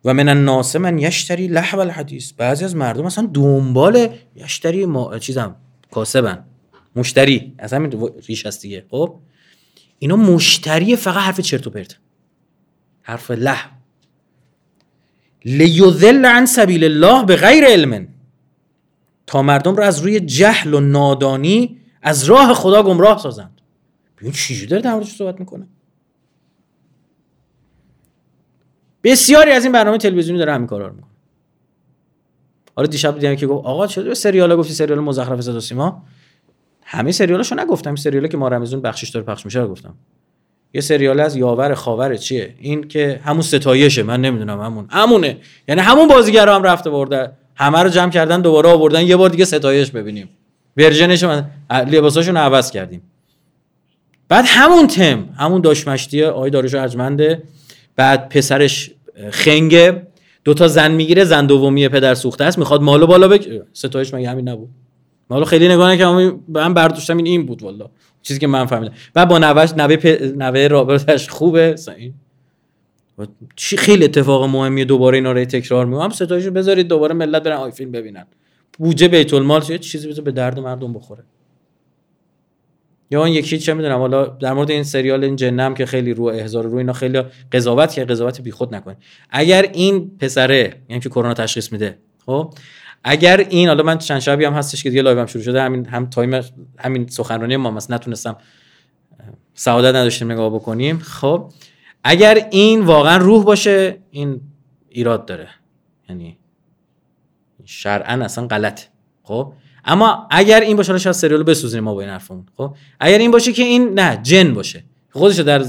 و من الناس من یشتری لحو الحدیث. بعضی از مردم مثلا دنبال یشتری ما چیزم کاسبن. مشتری. از همین ریش هست دیگه. خب؟ اینا مشتری فقط حرف چرت و پرت. حرف لحو. لیذل عن سبیل الله به غیر علم. تا مردم رو از روی جهل و نادانی از راه خدا گمراه سازند. ببین چی داره در موردش صحبت می‌کنه؟ بسیاری از این برنامه تلویزیونی داره همین کارا رو می‌کنه. حالا دیشب دیدم که گفت آقا چرا سریال گفتی؟ سریال مزخرف صدا سیما. همه سریالاشو نگفتم. سریالی که ما رمزون بخشش داره پخش میشه رو گفتم. یه سریال از یاور خاور چیه؟ این که همون ستایشه. من نمی‌دونم همون. همونه. یعنی همون بازیگرا هم رفته برده. همه رو جمع کردن دوباره آوردن. یه بار دیگه ستایش ببینیم. ورژنش من لباساشون عوض کردیم. بعد همون تم همون داشمشتی آقای داروش ارجمنده بعد پسرش خنگه دوتا زن می‌گیره زن دومی پدر سوخته است می‌خواد مالو بالا بک ستایش مگه همین نبود؟ مالو خیلی نگاه نکردم من برداشتم این این بود والا چیزی که من فهمیدم. و با نوش نوه پ... نوه رابرتش خوبه این چی خیلی اتفاق مهمی دوباره اینا رو تکرار می‌کنم ستایشو بذارید دوباره ملت برن آی فیلم ببینن. بودجه بیت المال چیزی به درد مردم بخوره. یا اون یکی چه می‌دونم حالا در مورد این سریال این جنم که خیلی رو احزار رو اینا خیلی قضاوت که قضاوت بیخود نکنه. اگر این پسره یعنی که کرونا تشخیص میده خب اگر این حالا من چند شبی هم هستش که دیگه هم شروع شده همین هم تایم همین سخنرانی ما مثلا نتونستم سعادت نداشتیم نگاه بکنیم خب اگر این واقعا روح باشه این ایراد داره. یعنی شرعا اصلا غلط خب. اما اگر این باشه شاید سریال بسوزیم ما با این حرفمون خب؟ اگر این باشه که این نه جن باشه. خودش در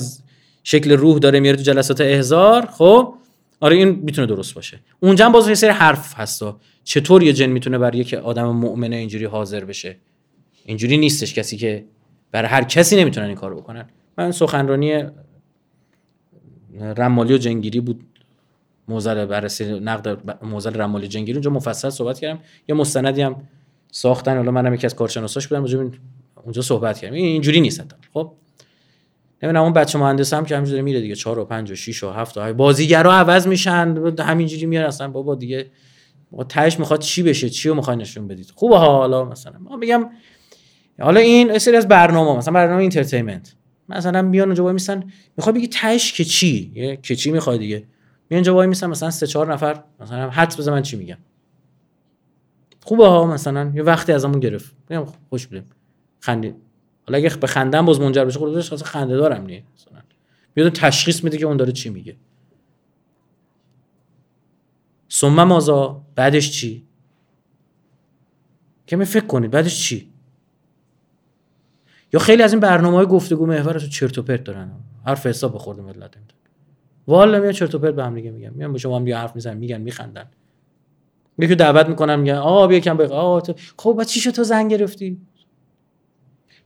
شکل روح داره میاره تو جلسات احزار خب؟ آره این می‌تونه درست باشه. اونجا هم باز یه سری حرف هستا چطور یه جن می‌تونه برای یک آدم مؤمنه اینجوری حاضر بشه؟ اینجوری نیستش کسی که برای هر کسی نمی‌تونن این کارو بکنن. من سخنرانی رمالی و جنگیری بود. موزل بررسی نقد موزل رمالی جنگیری. اونجا مفصل صحبت کردم. یه مستندی هم ساختن. حالا منم یکی از کارشناساش بودم اونجا اونجا صحبت کردم اینجوری نیست خب؟ نمی‌دونم اون بچه مهندس هم که همینجوری میره دیگه 4 و 5 و 6 و 7 و بازیگرا عوض میشن همینجوری میاد اصلا بابا دیگه ما تهش می‌خواد چی بشه چی رو می‌خوای نشون بدید. خوبه حالا مثلا. ما بگم حالا این سری از برنامه مثلا برنامه entertainment مثلا میان اونجا وای میسن می‌خواد بگی تهش که چی؟ که چی می‌خواد دیگه؟ میان اونجا وای میسن مثلا سه چهار نفر مثلا حدس بزن من چی میگم. خوبه ها مثلا. یه وقتی ازمون گرفت. میگم خوش بودیم. خندید حالا اگه به خندم باز منجر بشه خودش خاص خنده دارم نی مثلا. میاد تشخیص میده که اون داره چی میگه. ثم مازا بعدش چی؟ که می فکر کنید بعدش چی؟ یا خیلی از این برنامه های گفتگو محور رو چرت و پرت دارن. حرف حساب بخورده ملت والا میاد چرت و پرت به هم دیگه میگن. میان با شما هم حرف می‌زنن میگن میخندن. یکی دعوت می‌کنم میگن آقا بیا یکم بگو آقا تو خب بعد چی شد تو زنگ گرفتی؟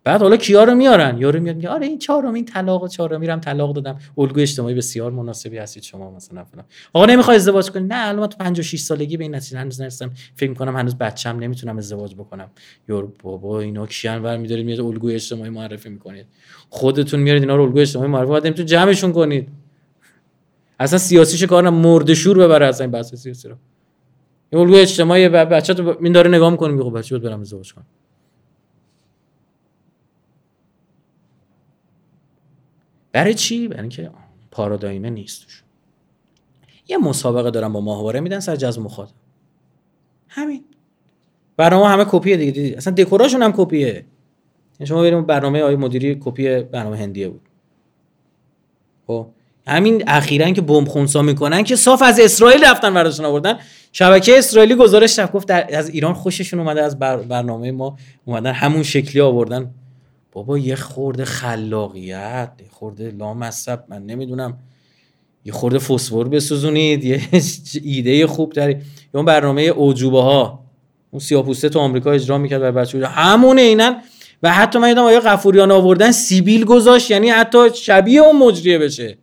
بعد حالا کیا رو میارن؟ یارو میاد میگه آره این چهارم این طلاق چهارم میرم طلاق دادم. الگوی اجتماعی بسیار مناسبی هستید شما مثلا فلان. آقا نمی‌خوای ازدواج کنی؟ نه الان تو 56 سالگی به این نتیجه هنوز نرسیدم فکر می‌کنم هنوز بچم نمی‌تونم ازدواج بکنم. یارو بابا اینا کیان بر میدارید میاد الگوی اجتماعی معرفی می‌کنید. خودتون میارید اینا رو الگوی اجتماعی معرفی بعد تو جمعشون کنید. اصلا سیاسیش کار مرد شور ببره اصلا این بحث سیاسی رو. یه الگوی اجتماعی بچه تو این داره نگاه می‌کنه میگه خب بچه برم ازدواج کنم. برای چی؟ برای اینکه پارادایمه نیستش یه مسابقه دارن با ماهواره میدن سر جذب مخاطب. همین. برنامه همه کپیه دیگه دیدی؟ اصلا دکوراشون هم کپیه. یعنی شما بریم برنامه آی مدیری کپی برنامه هندیه بود. خب؟ همین اخیرا که بمب خونسا می‌کنن که صاف از اسرائیل رفتن برداشتن آوردن. شبکه اسرائیلی گزارش گفت از ایران خوششون اومده از برنامه ما اومدن همون شکلی آوردن. بابا یه خورده خلاقیت یه خورده لامصب من نمی‌دونم. یه خورده فسفر بسوزونید یه (laughs) ایده خوب داری یا اون برنامه اوجوبه ها اون سیاپوسته تو آمریکا اجرا می‌کرد برای بچه همون اینن و حتی من یادم آیا غفوریان آوردن سیبیل گذاشت یعنی حتی شبیه اون مجریه بشه.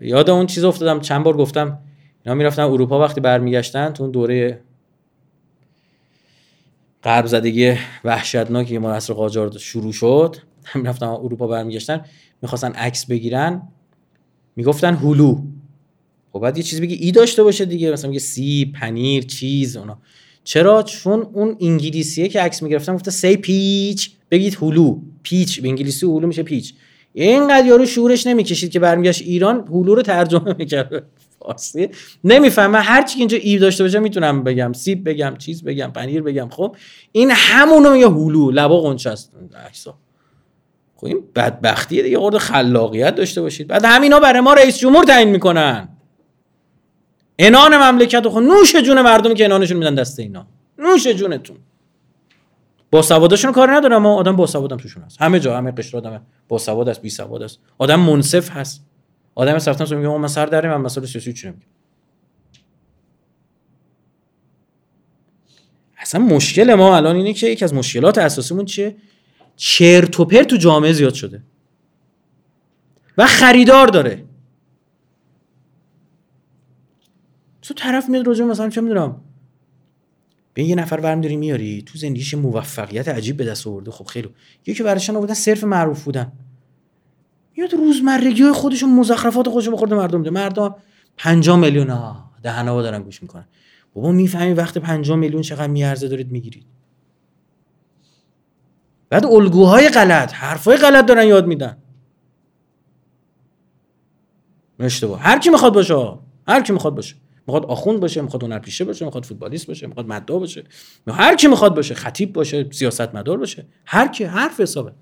یاد اون چیز افتادم. چند بار گفتم اینا می‌رفتن اروپا وقتی برمیگشتن تو اون دوره غرب زدگی وحشتناکی که عصر قاجار شروع شد. رفتن اروپا برمیگشتن می‌خواستن عکس بگیرن. می‌گفتن هلو خب بعد یه چیزی بگی ای داشته باشه دیگه. مثلا میگه سی پنیر چیز اونا. چرا؟ چون اون انگلیسیه که عکس می‌گرفتن گفته سی پیچ بگید هلو پیچ به انگلیسی هلو میشه پیچ اینقدر یارو شورش نمی‌کشید که برمیگشت ایران هلو رو ترجمه می‌کرد. فارسی. نمی‌فهمه هر چی که اینجا ای داشته باشه می‌تونم بگم. سیب بگم چیز بگم پنیر بگم. خب این همونو میگه هلو. لبا قنچه است خب این بدبختیه دیگه. قرد خلاقیت داشته باشید. بعد همینا برای ما رئیس جمهور تعیین می‌کنن. انان مملکت خود نوش جون مردمی که انانشون میدن دست اینا. نوش جونتون. با سوادشون کار ندارم ما آدم با سوادم توشون هست. همه جا همه قشر آدم با سواد است بی سواد است آدم منصف هست. آدم سفتن میگه من سر دریم من مسائل سیاسی چی نمیگم. اصلا مشکل ما الان اینه که یکی از مشکلات اساسیمون چیه؟ چرت و پرت تو جامعه زیاد شده. و خریدار داره. تو طرف میاد راجع مثلا چه می‌دونم به یه نفر برم داری میاری؟ تو زندگیش موفقیت عجیب به دست آورده. خب خیلی. یکی براشون آوردن صرف معروف بودن. میاد روزمرگی های خودشون مزخرفات خودشون بخورده مردم ده مردم 5 میلیون ها دهنا دارن گوش می‌کنن. بابا می‌فهمی وقت 5 میلیون چقدر میارزه دارید می‌گیرید. بعد الگوهای غلط حرفای غلط دارن یاد میدن. اشتباه. هر کی می‌خواد باشه هر کی می‌خواد باشه. می‌خواد آخوند باشه می‌خواد هنرپیشه باشه می‌خواد فوتبالیست باشه می‌خواد مدعا باشه. هر کی می‌خواد باشه خطیب باشه سیاستمدار باشه. هر کی حرف حسابه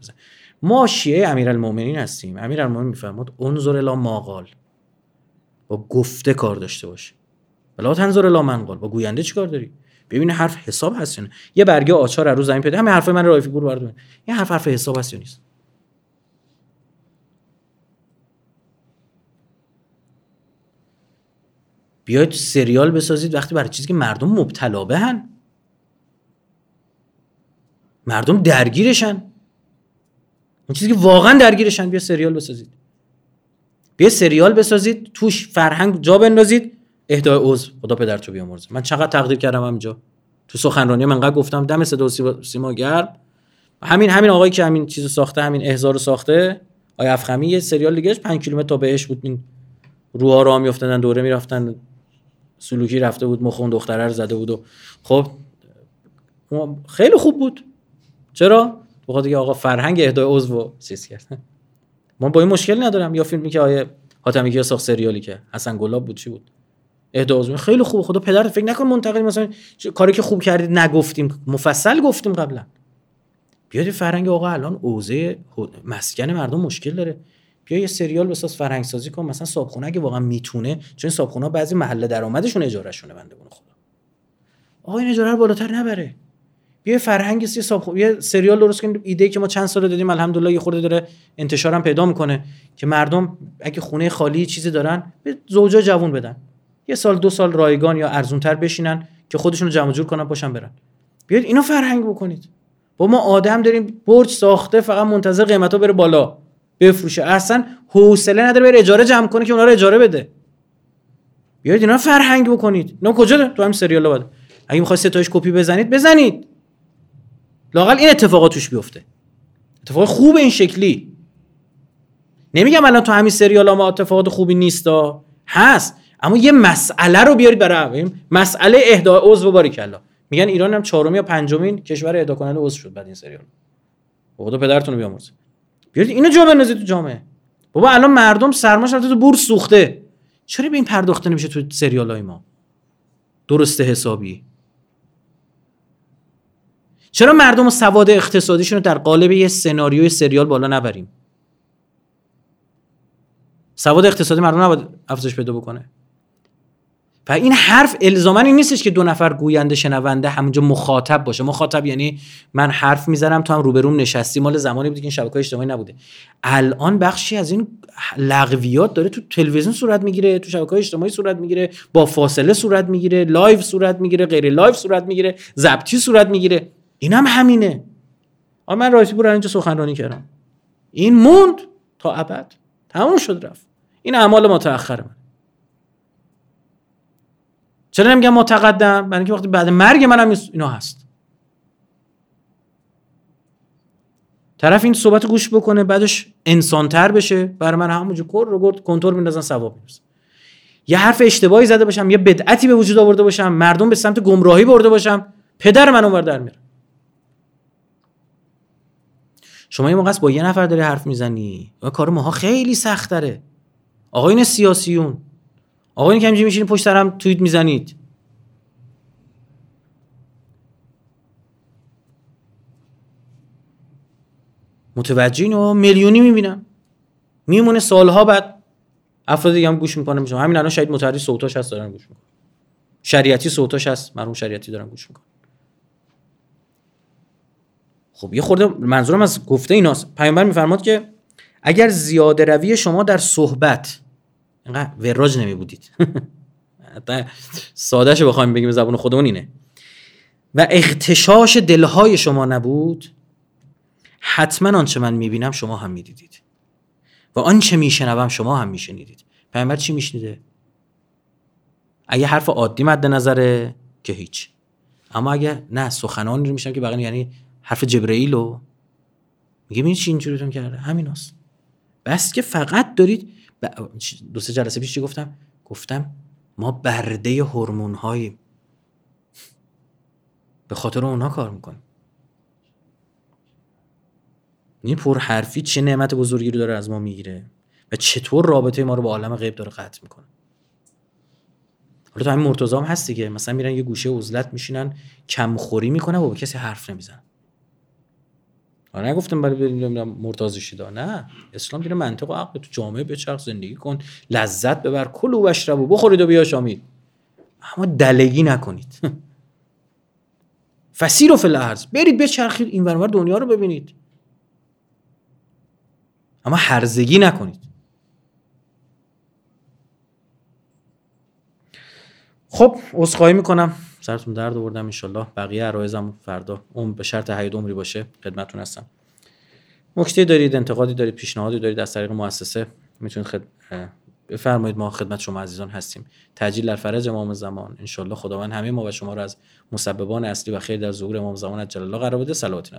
ما شیعه امیرالمومنین هستیم. امیرالمومنین میفرماد انظر الی ماقال با گفته کار داشته باشه بلا تنظر الی منقال. با گوینده چیکار داری؟ ببین حرف حساب هست یا یه برگه آچار رو زمین پیدا همین حرف من رایفی گور بردون این حرف حرف حساب هست یا نیست؟ بیاید سریال بسازید وقتی برای چیزی که مردم مبتلا بهن. مردم درگیرشن. اون چیزی که واقعا درگیرشن بیا سریال بسازید. بیا سریال بسازید توش فرهنگ جا بندازید. اهدای عضو خدا پدرتو بیامرزه. من چقدر تقدیر کردم همینجا. تو سخنرانی من انقدر گفتم دم صدا سیما گرم. همین همین آقایی که همین چیزو ساخته همین احزارو ساخته آیا افخمی یه سریال دیگه 5 کیلومتر تا بهش بود. این روها را میافتادن دوره می‌رفتن. سلوکی رفته بود مخون دختره رو زده بود و خب خیلی خوب بود. چرا؟ بخاطر که آقا فرهنگ اهدای عضو چیز کرد. ما با این مشکل ندارم. یا فیلمی که آیه حاتمی ساخت سریالی که حسن گلاب بود چی بود؟ اهدا عضو. خیلی خوب. خدا پدر فکر نکن منتقل مثلا کاری که خوب کردید نگفتیم. مفصل گفتیم قبلا. بیاد فرهنگ آقا الان اوزه مسکن مردم مشکل داره. بیا یه سریال بساز فرهنگ سازی کن مثلا صابخونه اگه واقعا می‌تونه چون صابخونه بعضی محله درآمدشون اجاره شونه بنده خدا. آقا این اجاره رو بالاتر نبره. بیا فرهنگ سی صاحب یه سریال درست کنیم ایده که ما چند سال دادیم الحمدلله یه خورده داره انتشارم پیدا می‌کنه که مردم اگه خونه خالی چیزی دارن به زوجا جوون بدن. یه سال دو سال رایگان یا ارزونتر بشینن که خودشون رو جمع جور کنن باشن برن. بیاید اینو فرهنگ بکنید. با ما آدم داریم برج ساخته فقط منتظر قیمتا بره بالا. بفروشه. اصلا حوصله نداره بره اجاره جمع کنه که اونا رو اجاره بده. بیاید اینا فرهنگ بکنید. اینا کجا تو همین سریالا بده اگه می‌خواید ستایش کپی بزنید بزنید. لاقل این اتفاقات توش بیفته. اتفاق خوب این شکلی. نمیگم الان تو همین سریال ما اتفاقات خوبی نیستا هست. اما یه مسئله رو بیارید برای مسئله اهدای عضو باری کلا میگن ایران هم چهارم یا پنجمین کشور اهدا کننده عضو شد بعد این سریال. خدا پدرتون رو بیامرزه. بیارید اینو جا بندازید تو جامعه. بابا الان مردم سرماش رفته تو بورس سوخته. چرا به این پرداخته نمیشه تو سریال های ما؟ درسته حسابی. چرا مردم و سواد اقتصادیشون رو در قالب یه سناریوی سریال بالا نبریم؟ سواد اقتصادی مردم نباید افزایش پیدا بکنه. و این حرف الزاما این نیستش که دو نفر گوینده شنونده همونجا مخاطب باشه. مخاطب یعنی من حرف می‌زنم تو هم روبروم نشستی. مال زمانی بودی که این شبکه اجتماعی نبوده. الان بخشی از این لغویات داره تو تلویزیون صورت می‌گیره تو شبکه اجتماعی صورت می‌گیره با فاصله صورت می‌گیره live صورت می‌گیره غیر live صورت می‌گیره ضبطی صورت می‌گیره. این هم همینه. آ من رایتی پور اینجا سخنرانی کردم. این موند تا ابد. تموم شد رفت. این اعمال متأخر من چرا نمیگم متقدم برای اینکه وقتی بعد مرگ منم اینا هست. طرف این صحبت گوش بکنه بعدش انسانتر بشه. برای من همونجور کر رو گرد کنتور میندازن ثواب می‌رسه یه حرف اشتباهی زده باشم یه بدعتی به وجود آورده باشم مردم به سمت گمراهی برده باشم پدر من اونور در میره. شما یه موقع با یه نفر داری حرف می‌زنی و کار ماها خیلی سخت داره آقایون سیاسیون. آقایون که همینجوری میشینید پشت سرم توییت می‌زنید. متوجه اینو میلیونی می‌بینم. میمونه سالها بعد افراد دیگه هم گوش می‌کنه میشم همین الان شاید متحری صوتاش هست دارن گوش می‌کنن. شریعتی صوتاش هست مرحوم شریعتی دارن گوش می‌کنن. خب یه خورده منظورم از گفته ایناست. پیامبر میفرماد که اگر زیاده روی شما در صحبت اینقدر وراج نمی بودید (laughs) سادهش بخوایم بگیم زبون خودمون اینه. و اختشاش دلهای شما نبود. حتما آنچه من می‌بینم شما هم می‌دیدید. و آنچه میشنوم شما هم میشنیدید. پیامبر چی میشنیده؟ اگه حرف عادی مد نظره که هیچ. اما اگه نه سخنانی رو میشنم که بقیه یعنی حرف جبرئیلو میگه این چی اینجوریتون کرده؟ همین هست. بس که فقط دارید دو سه جلسه پیش چی گفتم؟ گفتم ما برده هورمون هاییم به خاطر اونها کار می‌کنیم. این پر حرفی چه نعمت بزرگی رو داره از ما می‌گیره و چطور رابطه ما رو با عالم غیب داره قطع می‌کنه. حالا تو همین مرتضی هم هست دیگه. مثلا میرن یه گوشه عزلت میشینن کمخوری می‌کنن و با کسی حرف نمی‌زنن. آره نگفتم برای بریم مرتضی شیدا نه اسلام دینه منطق و عقل تو جامعه بچرخ زندگی کن لذت ببر کل و بشرب و بخورید و بیا شامید. اما دلگی نکنید. (laughs) فسیر و فل برید بچرخید این ورور دنیا رو ببینید. اما هرزگی نکنید. خب عذرخواهی می‌کنم. سرتون درد آوردم ان بقیه عرایزم فردا اون به شرط حیات عمری باشه خدمتتون هستم. نکته دارید انتقادی دارید پیشنهادی دارید از طریق مؤسسه می‌تونید خد... بفرمایید. ما خدمت شما عزیزان هستیم. تجلیل در فرج امام زمان. ان خداوند همه ما و شما رو از مسببان اصلی و خیر در ظهور امام زمان جل الله قرار بده. صلوات